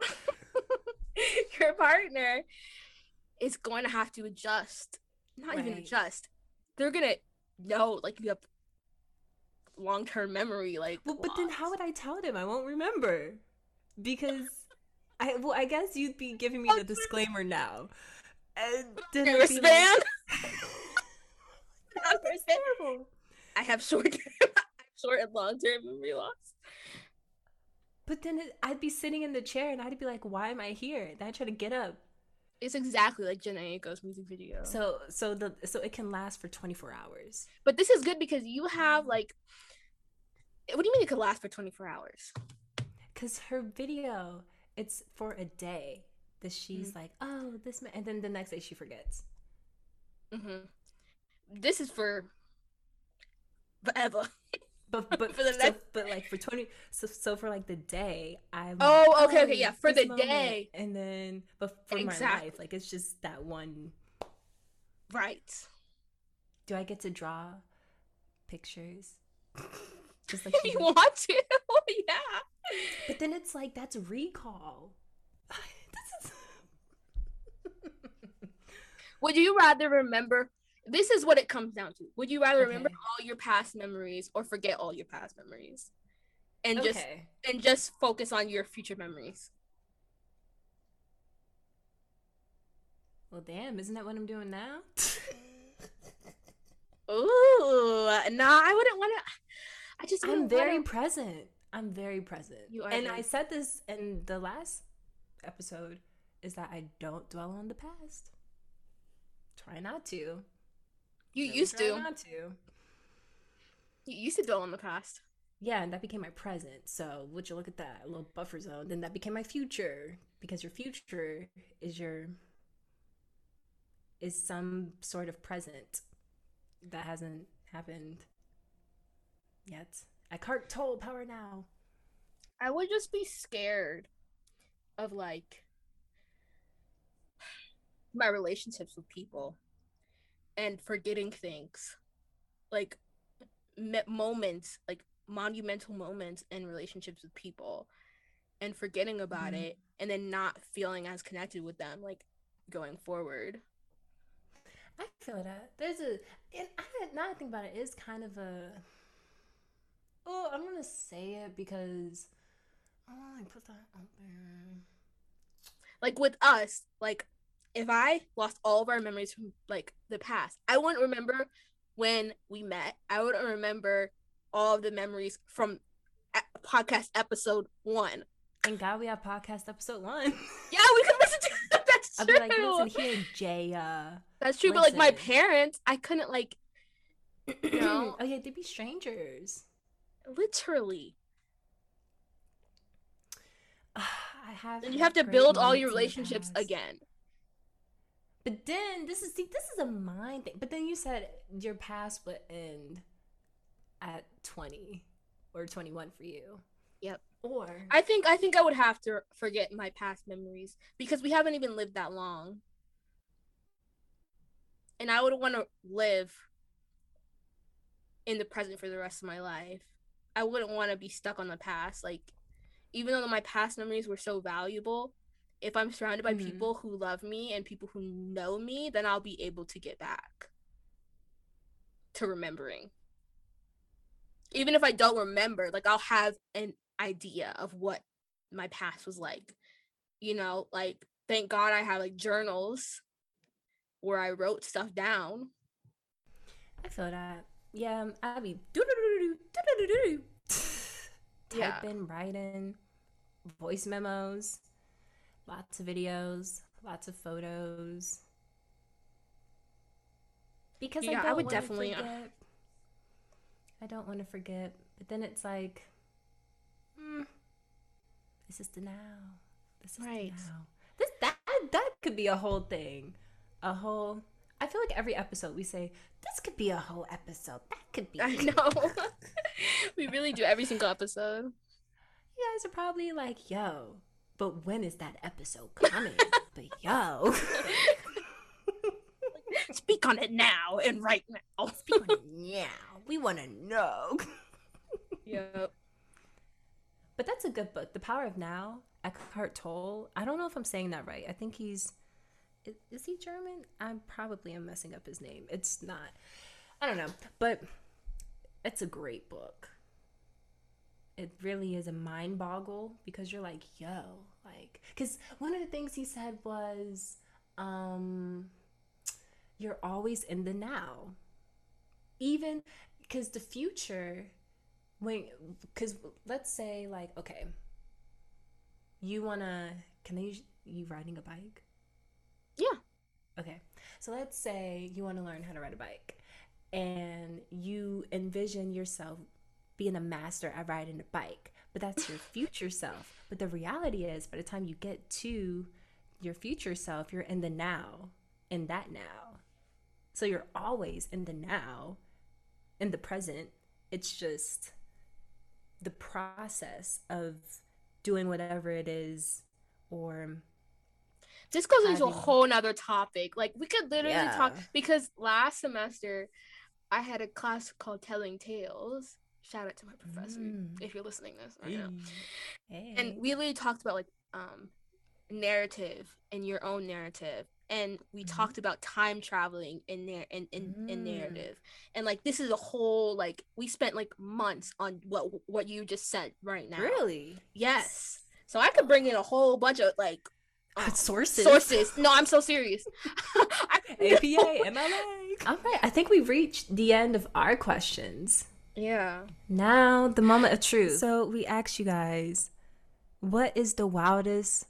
[LAUGHS] your partner is going to have to adjust. Not right. even just They're gonna know like you have long term memory. Like, well, but then how would I tell them? I won't remember because [LAUGHS] I well, I guess you'd be giving me the [LAUGHS] disclaimer now. And then I'd be like, [LAUGHS] I have short, short and long term memory loss. But then it, I'd be sitting in the chair and I'd be like, "Why am I here?" And I try to get up. It's exactly like Jhené Aiko's music video. So, so the so it can last for twenty four hours. But this is good because you have like, what do you mean it could last for twenty four hours? Because her video it's for a day that she's mm-hmm. like, oh, this, man. and then the next day she forgets. Mm-hmm. This is for forever. [LAUGHS] But [LAUGHS] but for the so, next... but like for twenty, so so for like the day, I'm. Oh, like, okay, oh, okay, yeah, for the moment. day, and then but for exactly. my life, like it's just that one. Right. Do I get to draw pictures? [LAUGHS] Just like if you want to, [LAUGHS] yeah. But then it's like that's recall. [SIGHS] Would you rather remember? This is what it comes down to. Would you rather okay. remember all your past memories or forget all your past memories, and okay. just and just focus on your future memories? Well, damn! Isn't that what I'm doing now? [LAUGHS] Ooh, nah, I wouldn't want to. I just I'm very wanna... present. I'm very present. You are, and I said this in the last episode, is that I don't dwell on the past. Try not to. You used to. Not to. You used to dwell on the past. Yeah, and that became my present. So would you look at that a little buffer zone? Then that became my future because your future is your is some sort of present that hasn't happened yet. Eckhart Tolle power now. I would just be scared of like my relationships with people and forgetting things like me- moments like monumental moments in relationships with people and forgetting about mm-hmm. it and then not feeling as connected with them like going forward i feel that there's a and I, now i think about it is kind of a Oh, I'm gonna say it because I want to put that out there. Like with us, like if I lost all of our memories from like the past, I wouldn't remember when we met. I wouldn't remember all of the memories from podcast episode one. Thank God we have podcast episode one. [LAUGHS] yeah, we could listen to [LAUGHS] that's I'll true. I'll be like, listen here, Jay. Uh, that's true, listen. but like my parents, I couldn't like. [CLEARS THROAT] [CLEARS THROAT] You know? oh yeah, they'd be strangers. Literally. [SIGHS] I have. And you have to build all your relationships again. But then this is see this is a mind thing. But then you said your past would end at twenty or twenty one for you. Yep. Or I think I think I would have to forget my past memories because we haven't even lived that long. And I would want to live in the present for the rest of my life. I wouldn't want to be stuck on the past. Like, even though my past memories were so valuable, if I'm surrounded by Mhm. people who love me and people who know me, then I'll be able to get back to remembering. Even if I don't remember, like, I'll have an idea of what my past was like. You know, like, thank God I have like journals where I wrote stuff down. I feel that. Yeah, I'd be doo-doo-doo-doo. Yeah. typing, writing, voice memos, lots of videos, lots of photos. Because Yeah, I I would definitely, uh, Forget. I don't want to forget, but then it's like, hmm, this is the now. This is Right. the now. This that that could be a whole thing, a whole. I feel like every episode we say this could be a whole episode. That could be. I know. [LAUGHS] [LAUGHS] we really do every single episode. You guys are probably like, yo, but when is that episode coming? [LAUGHS] but yo, [LAUGHS] Speak on it now and right now. [LAUGHS] speak on it now. We want to know. Yep. But that's a good book. The Power of Now, Eckhart Tolle. I don't know if I'm saying that right. I think he's. Is, he German? I'm probably am messing up his name. It's not. I don't know. But it's a great book. It really is a mind boggle because you're like, yo, like, because one of the things he said was, um, you're always in the now. Even because the future when because let's say like okay you want to can they you riding a bike Yeah. okay so let's say you want to learn how to ride a bike and you envision yourself being a master at riding a bike. But that's your [LAUGHS] future self. But the reality is by the time you get to your future self you're in the now in that now. So you're always in the now in the present. It's just the process of doing whatever it is or This goes into a whole nother topic. Like we could literally talk because last semester I had a class called Telling Tales. Shout out to my professor Mm. if you're listening to this right now. Hey. And we really talked about like um narrative and your own narrative. And we Mhm. talked about time traveling in there in, in, in Mm. narrative. And like this is a whole like we spent like months on what what you just said right now. really Yes. So I could bring in a whole bunch of like um, sources sources. No, I'm so serious. [LAUGHS] APA MLA [LAUGHS] all right I think we've reached the end of our questions Yeah. now the moment of truth so we asked you guys what is the wildest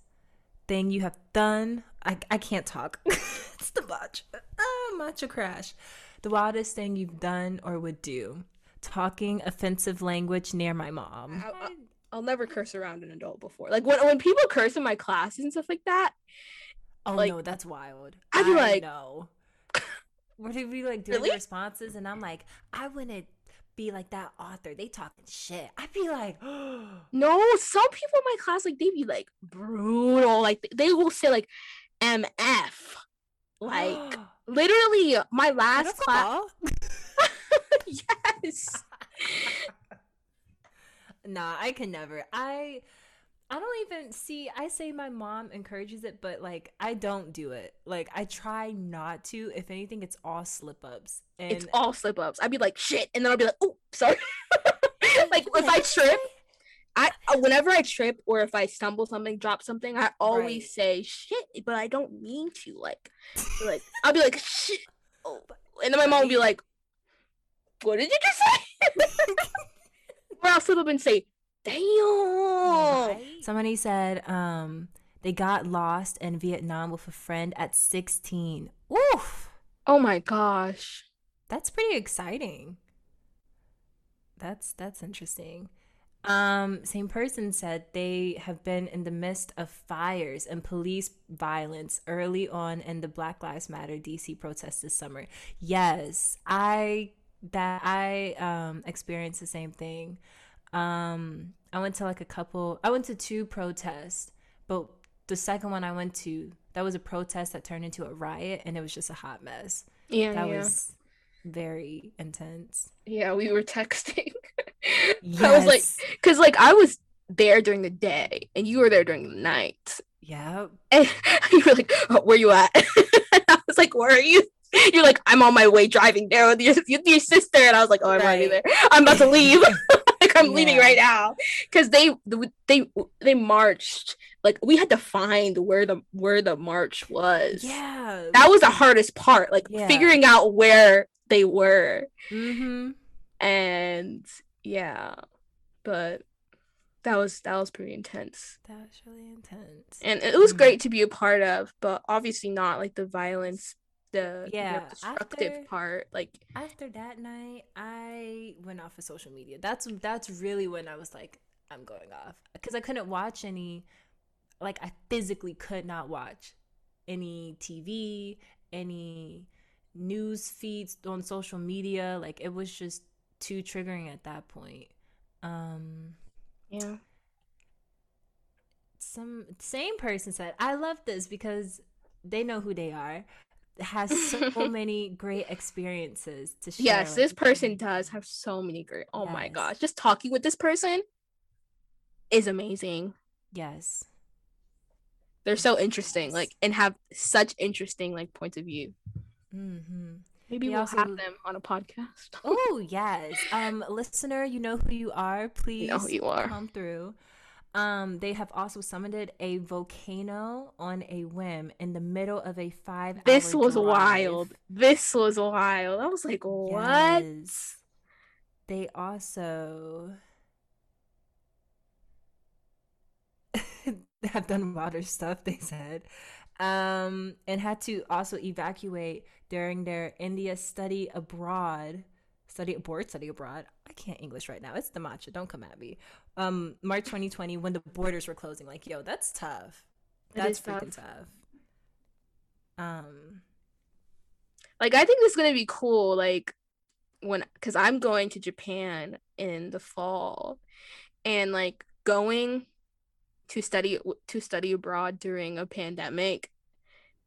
thing you have done I, I can't talk [LAUGHS] it's the matcha ah, matcha crash the wildest thing you've done or would do talking offensive language near my mom I, I, I'll never curse around an adult before. Like when when people curse in my classes and stuff like that, oh like- no that's wild I'd be like- no. [LAUGHS] where did we like doing Really? the responses and i'm like i wouldn't be like that author they talking shit i'd be like [GASPS] no, some people in my class like they be like brutal. Like they will say like MF. Like [GASPS] literally my last class. [LAUGHS] yes. [LAUGHS] Nah, I can never. I I don't even see I say my mom encourages it, but like I don't do it. Like I try not to. If anything, it's all slip ups. And It's all slip ups. I'd be like shit, and then I'll be like, oh, sorry. [LAUGHS] like if I trip, I whenever I trip or if I stumble something, drop something, I always Right. say shit, but I don't mean to. Like, like I'll be like shit, oh, and then my mom will be like, "What did you just say?" [LAUGHS] or I'll slip up and say, "Damn." Somebody said um they got lost in Vietnam with a friend at 16. Oof. Oh my gosh. That's pretty exciting. That's that's interesting. Um, same person said they have been in the midst of fires and police violence early on in the Black Lives Matter DC protests this summer. Yes, I that I um experienced the same thing. Um, I went to like a couple. I went to two protests, but the second one I went to, that was a protest that turned into a riot, and it was just a hot mess. Yeah, that yeah. was very intense. Yeah, we were texting. Yes. [LAUGHS] I was like, because like I was there during the day, and you were there during the night, yeah, and [LAUGHS] you were like, oh, "Where are you at?" [LAUGHS] I was like, "Where are you?" You're like, "I'm on my way driving there with your, with your sister," and I was like, "Oh, I'm already there. I'm about to leave. I'm leaving right now." Because they they they marched. Like we had to find where the where the march was. yeah. that was the hardest part. Like Yeah. figuring out where they were. mm-hmm. and yeah but that was that was pretty intense That was really intense. and it was Mhm. great to be a part of but obviously not like the violence the you know, Yeah, destructive after- part like After that night, I went off of social media. That's that's really when I was like, I'm going off because I couldn't watch any. Like I physically could not watch any TV, any news feeds on social media. Like it was just too triggering at that point. Um, yeah some same person said, "I love this because they know who they are." Has so [LAUGHS] many great experiences to share. yes this person does have so many great oh my gosh just talking with this person is amazing Yes. they're so interesting like and have such interesting like points of view Mm-hmm. maybe We we'll also- have them on a podcast Oh yes. Um, listener, you know who you are. [LAUGHS] Please know who you are. come through. Um, they have also summoned a volcano on a whim in the middle of a five. this was wild this was wild i was like what Yes. They also [LAUGHS] have done water stuff, they said. Um, and had to also evacuate during their India study abroad. Study abroad, study abroad. I can't English right now. It's the matcha. Don't come at me. Um, March 2020 when the borders were closing. Like, yo, that's tough. That's freaking tough. tough. Um, like i think this is gonna be cool like when because i'm going to japan in the fall and like going to study to study abroad during a pandemic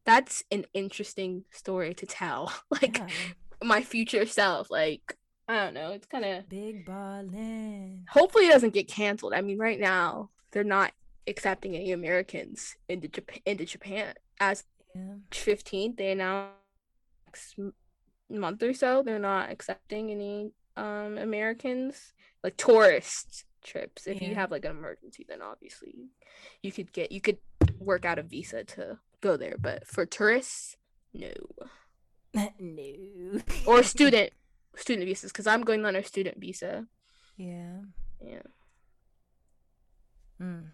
that's an interesting story to tell [LAUGHS] like yeah. my future self like i don't know it's kind of big ballin'. hopefully it doesn't get canceled i mean right now they're not accepting any americans into japan into japan as Yeah. 15th they announced next month or so they're not accepting any um americans like tourist trips if you have like an emergency then obviously you could get you could work out a visa to go there but for tourists no [LAUGHS] no. or student student visas because i'm going on a student visa Yeah. yeah Mm.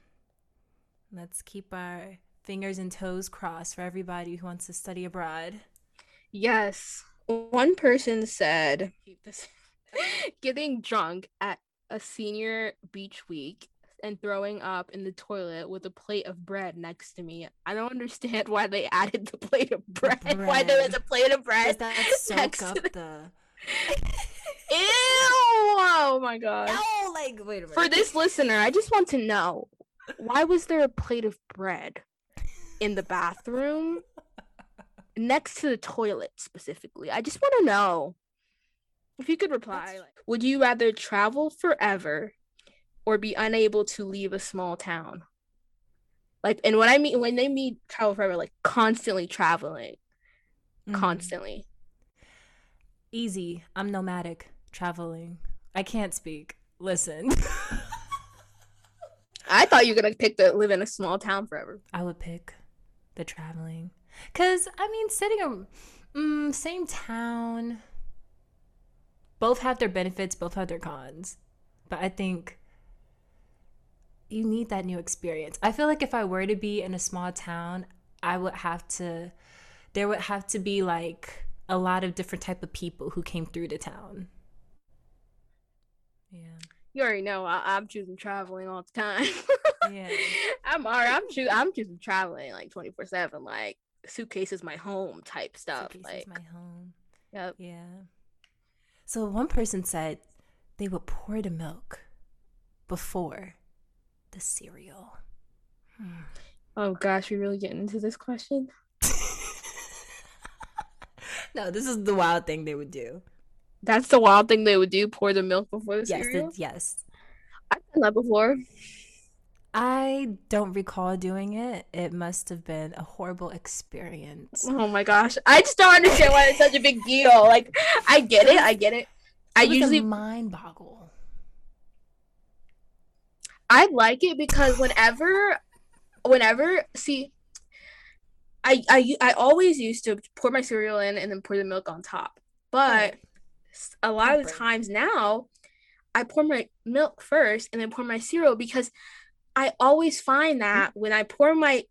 Let's keep our fingers and toes crossed for everybody who wants to study abroad. yes one person said [LAUGHS] [LAUGHS] getting drunk at a senior beach week and throwing up in the toilet with a plate of bread next to me. I don't understand why they [LAUGHS] added the plate of bread. Why there was a plate of Does bread that soak next up the? [LAUGHS] Ew! Oh my god. Oh, like wait a minute. For this listener, I just want to know why was there a plate of bread in the bathroom [LAUGHS] next to the toilet specifically? I just want to know. If you could reply, like, would you rather travel forever or be unable to leave a small town? Like, and when I mean when they mean travel forever, like constantly traveling, Mhm. constantly. Easy. I'm nomadic, traveling. I can't speak. Listen. [LAUGHS] I thought you were gonna pick the live in a small town forever. I would pick the traveling. Cause I mean, sitting a mm, same town. Both have their benefits. Both have their cons. But I think you need that new experience. I feel like if I were to be in a small town, I would have to. There would have to be like a lot of different type of people who came through the town. Yeah. You already know I, I'm choosing traveling all the time. Yeah. [LAUGHS] I'm alright. I'm choo- I'm choosing traveling like 24 seven. Like suitcase is my home type stuff. Suitcase like is my home. yep. Yeah. So one person said they would pour the milk before the cereal? Hmm. Oh gosh, we really getting into this question? No, this is the wild thing they would do. That's the wild thing they would do. Pour the milk before the yes, cereal. yes, I've done that before. I don't recall doing it. It must have been a horrible experience. Oh my gosh. I just don't understand why it's such a big deal. Like I get it, I get it. I it usually mind boggle. I like it because whenever whenever see I I I always used to pour my cereal in and then pour the milk on top. But right. a lot of the times now I pour my milk first and then pour my cereal because I always find mm-hmm. that when I pour my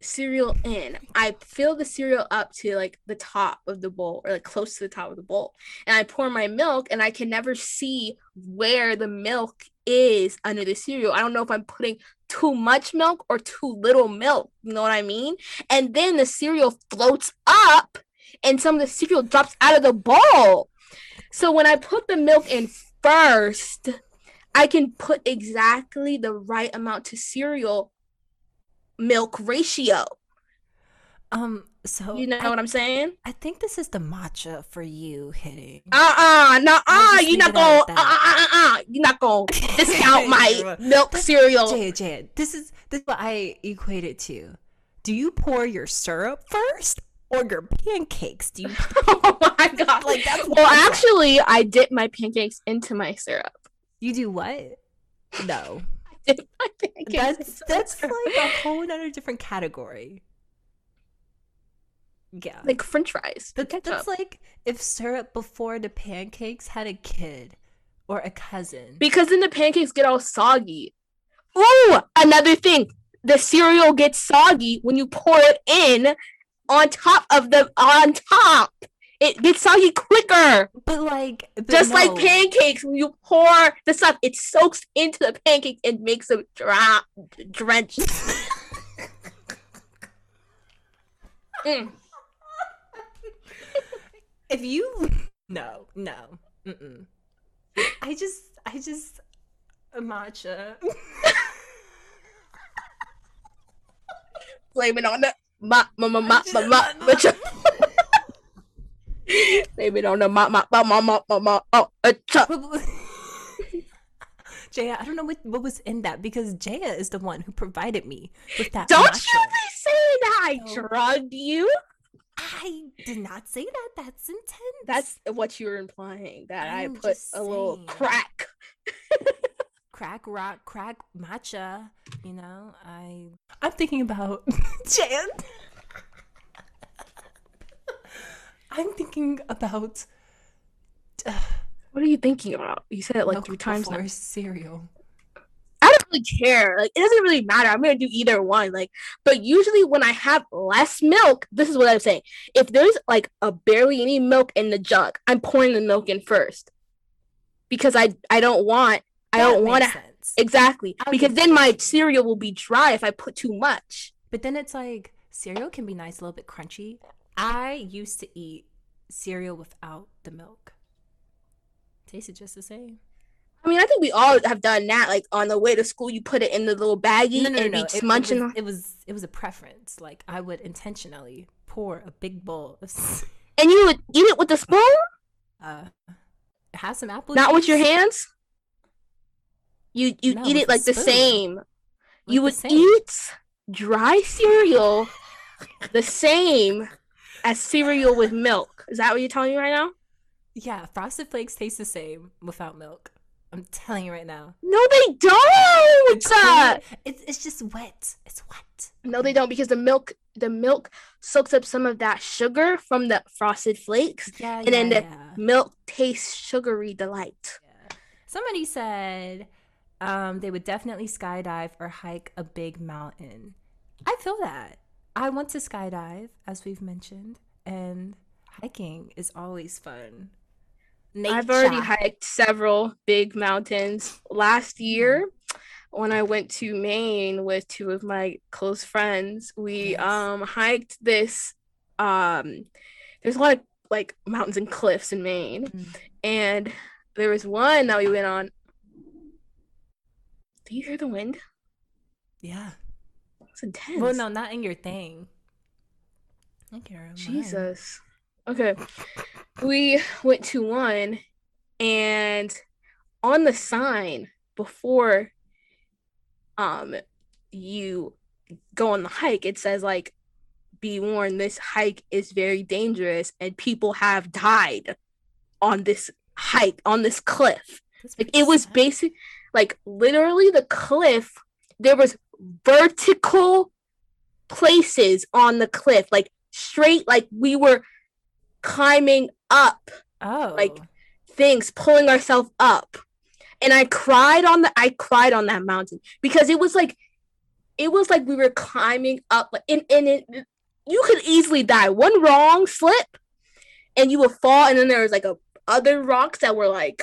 cereal in, I fill the cereal up to like the top of the bowl or like close to the top of the bowl. And I pour my milk and I can never see where the milk is under the cereal. I don't know if I'm putting too much milk or too little milk. You know what I mean? And then the cereal floats up and some of the cereal drops out of the bowl. So when I put the milk in first, I can put exactly the right amount to cereal milk ratio. Um, so you know I, what I'm saying? I think this is the matcha for you hitting. Uh uh no uh you're not going uh uh uh uh you're not going [LAUGHS] discount my milk cereal. Jay Jay, this is this is what I equate it to. Do you pour your syrup first or your pancakes? Do you? [LAUGHS] oh my [LAUGHS] god! Like that's well, actually, I dip my pancakes into my syrup. You do what? No. that's that's like a whole other different category. Yeah. Like french fries. But that's like if syrup before the pancakes had a kid or a cousin. Because then the pancakes get all soggy. Ooh, another thing. The cereal gets soggy when you pour it in on top of the on top. It gets soggy quicker. But like, but just no. like pancakes, when you pour the stuff, it soaks into the pancake and makes them drop drenched. [LAUGHS] mm. If you no no, Mm-mm. I just I just a matcha. Blame it on the ma ma ma ma ma ma matcha. Maybe don't know ma ma ma ma ma ma ma oh uh, [LAUGHS] Jaya, I don't know what, what was in that because Jaya is the one who provided me with that. Don't matcha. you be saying that I drugged you. I did not say that. That's intense. That's what you're implying. That I'm i put a saying. little crack. [LAUGHS] crack rock, crack matcha. You know, I I'm thinking about [LAUGHS] Jan. I'm thinking about. Uh, what are you thinking about? You said it like three times now. Cereal. Really care. Like it doesn't really matter. I'm gonna do either one. Like, but usually when I have less milk, this is what I'm saying. If there's like a barely any milk in the jug, I'm pouring the milk in first because I I don't want I don't want to exactly because then my cereal will be dry if I put too much. But then it's like cereal can be nice, a little bit crunchy, I used to eat cereal without the milk. Tasted just the same. I mean, I think we all have done that. Like on the way to school, you put it in the little baggie no, no, and no, be munching. It was, it was it was a preference. Like I would intentionally pour a big bowl of. [LAUGHS] And you would eat it with a spoon. Uh, have some apple. Not juice. with your hands. You you no, eat it like the same. Like you would same. eat dry cereal [LAUGHS] the same as cereal with milk. Is that what you're telling me right now? Yeah, frosted flakes taste the same without milk. I'm telling you right now. No, they don't. It's, uh, it's, it's just wet. It's wet. No, they don't because the milk the milk soaks up some of that sugar from the frosted flakes. Yeah, and yeah, then the yeah. milk tastes sugary delight. Yeah. Somebody said um, they would definitely skydive or hike a big mountain. I feel that. I want to skydive, as we've mentioned, and hiking is always fun. Nature. I've already hiked several big mountains. Last year, when I went to Maine with two of my close friends, we yes. um hiked this um there's a lot of like mountains and cliffs in Maine. Mm. And there was one that we went on Do you hear the wind? Yeah. It's intense. Well, no, not in your thing. I care. Jesus. Okay. We went to one and on the sign before um you go on the hike, it says like be warned this hike is very dangerous and people have died on this hike on this cliff. Like it was basic like literally the cliff there was vertical places on the cliff like straight like we were climbing up oh. like things pulling ourselves up. And i cried on the i cried on that mountain because it was like it was like we were climbing up and, and it you could easily die. One wrong slip and you would fall and then there was like a other rocks that were like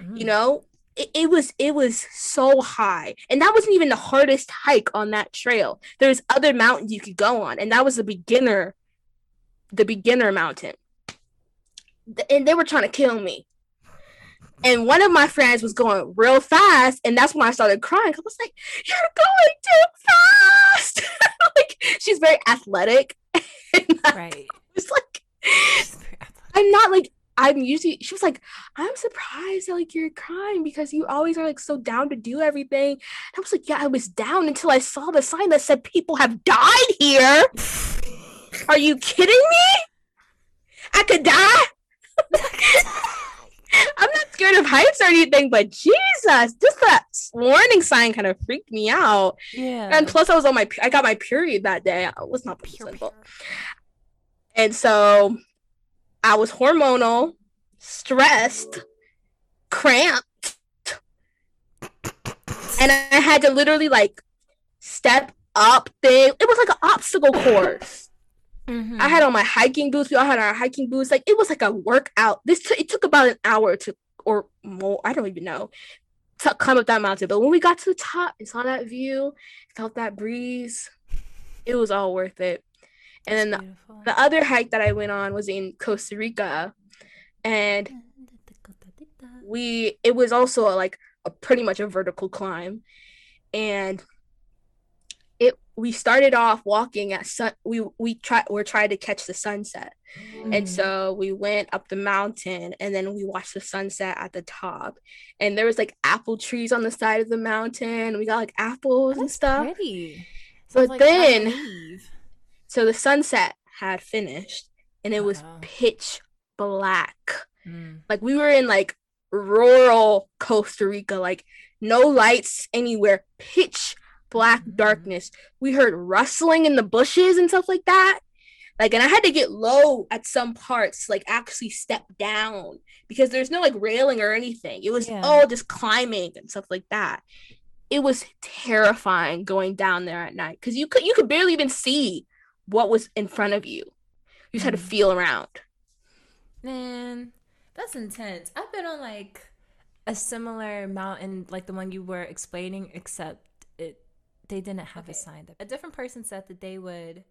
mm. you know it, it was it was so high. And that wasn't even the hardest hike on that trail. There's other mountains you could go on and that was the beginner the beginner mountain and they were trying to kill me and one of my friends was going real fast and that's when i started crying i was like you're going too fast [LAUGHS] like she's very athletic [LAUGHS] right it's like i'm not like I'm usually she was like, I'm surprised that like you're crying because you always are like so down to do everything. And I was like, yeah, I was down until I saw the sign that said people have died here. [LAUGHS] are you kidding me? I could die. I'm not scared of heights or anything, but Jesus, just that warning sign kind of freaked me out. Yeah. And plus, I was on my, I got my period that day. I was not presentable. And so I was hormonal, stressed, cramped, and I had to literally like step up thing. It was like an obstacle course. Mm-hmm. I had on my hiking boots. We all had our hiking boots. Like it was like a workout. This t- it took about an hour to or more. I don't even know to climb up that mountain. But when we got to the top and saw that view, felt that breeze, it was all worth it. And then the, the other hike that I went on was in Costa Rica. And we it was also a, like a pretty much a vertical climb. And it we started off walking at sun we we try we're trying to catch the sunset. Mm. And so we went up the mountain and then we watched the sunset at the top. And there was like apple trees on the side of the mountain. We got like apples That's and stuff. Pretty. But like then so the sunset had finished and it was uh-huh. pitch black. Mm. Like we were in like rural Costa Rica, like no lights anywhere, pitch black mm. darkness. We heard rustling in the bushes and stuff like that. Like, and I had to get low at some parts, like actually step down because there's no like railing or anything. It was yeah. all just climbing and stuff like that. It was terrifying going down there at night because you could you could barely even see what was in front of you. You just had to mm. feel around. Man, that's intense. I've been on like a similar mountain like the one you were explaining, except they didn't have okay. a sign. A different person said that they would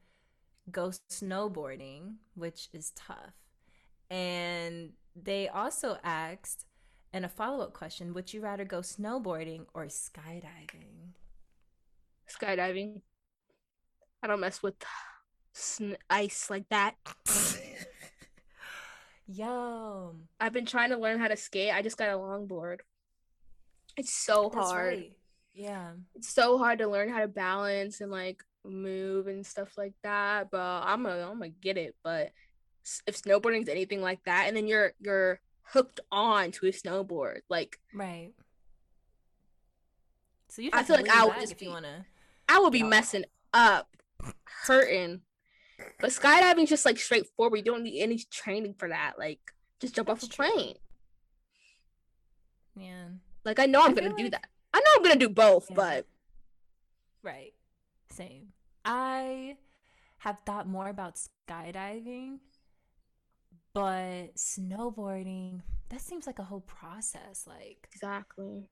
go snowboarding, which is tough. And they also asked in a follow up question, would you rather go snowboarding or skydiving? Skydiving. I don't mess with sn- ice like that. [LAUGHS] Yo, I've been trying to learn how to skate. I just got a longboard. It's so That's hard. Right. Yeah. It's so hard to learn how to balance and like move and stuff like that. But I'm gonna I'm gonna get it. But if snowboarding is anything like that, and then you're you're hooked on to a snowboard, like right. So you I feel like I would just if be, you wanna. I would be messing up, hurting. But skydiving just like straightforward. You don't need any training for that. Like just jump That's off a plane. Yeah. Like I know I'm I gonna do like... that. I know I'm gonna do both, yeah. but Right. Same. I have thought more about skydiving, but snowboarding, that seems like a whole process. Like Exactly.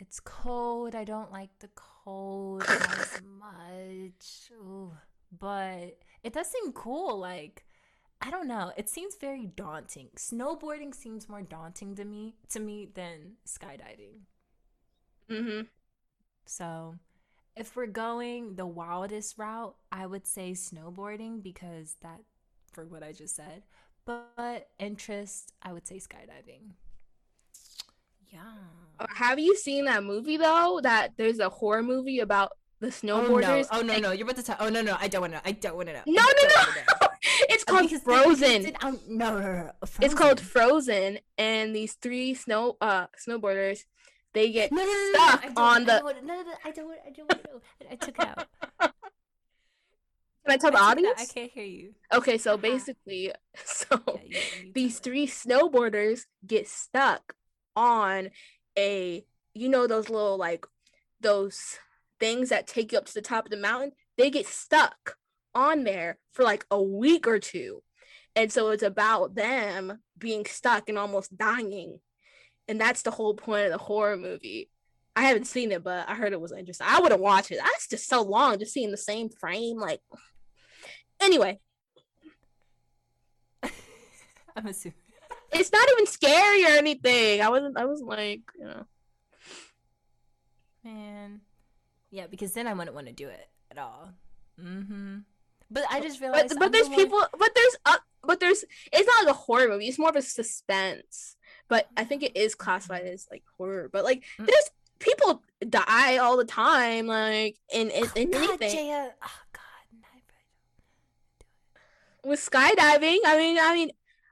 It's cold. I don't like the cold as [LAUGHS] much. Ooh but it does seem cool. Like, I don't know. It seems very daunting. Snowboarding seems more daunting to me to me than skydiving. Mhm. So, if we're going the wildest route, I would say snowboarding because that, for what I just said. But interest, I would say skydiving. Yeah. Uh, Have you seen that movie though? That there's a horror movie about the snowboarders. Oh no! Oh no! No! You're about to tell. Oh no! No! I don't want to. I don't want to know. No, I no, no. [LAUGHS] it's called Because- Frozen. it- um, no, no, no, no. It's called Frozen. Frozen, and these three snow uh snowboarders, they get No, no, stuck I on I the. don't no, no, no, I don't. I don't know. I, I took it out. [LAUGHS] Can I tell the I audience? I can't hear you. Okay, so Uh-huh. basically, [LAUGHS] so Yeah, you- you these three snowboarders get stuck on a you know those little like those things that take you up to the top of the mountain they get stuck on there for like a week or two and so it's about them being stuck and almost dying and that's the whole point of the horror movie i haven't seen it but i heard it was interesting i wouldn't watch it that's just so long just seeing the same frame like anyway [LAUGHS] I'm assuming. [LAUGHS] it's not even scary or anything. I wasn't. I was like, you know. Man. Yeah, because then I wouldn't want to do it at all. Mm-hmm. But I just realized. But but there's the one- people. But there's uh, but there's. It's not like a horror movie. It's more of a suspense. But I think it is classified as like horror. But like, Mm. there's people die all the time. Like in in, in God, anything Jaya. Oh God. with skydiving. I mean, I mean,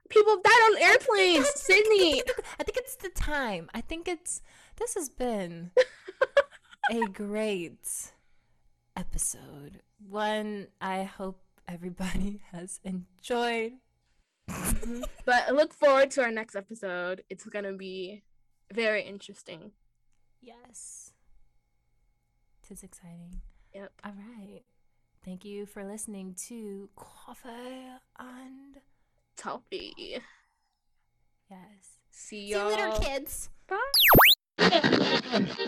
people died on airplanes. Sydney. I think it's the time. I think it's. This has been [LAUGHS] a great episode. One I hope everybody [LAUGHS] has enjoyed. [LAUGHS] But look forward to our next episode. It's gonna be very interesting. Yes. Tis exciting. Yep. All right. Thank you for listening to Coffee and Toffee. Yes. See See you later, kids. Bye. [LAUGHS]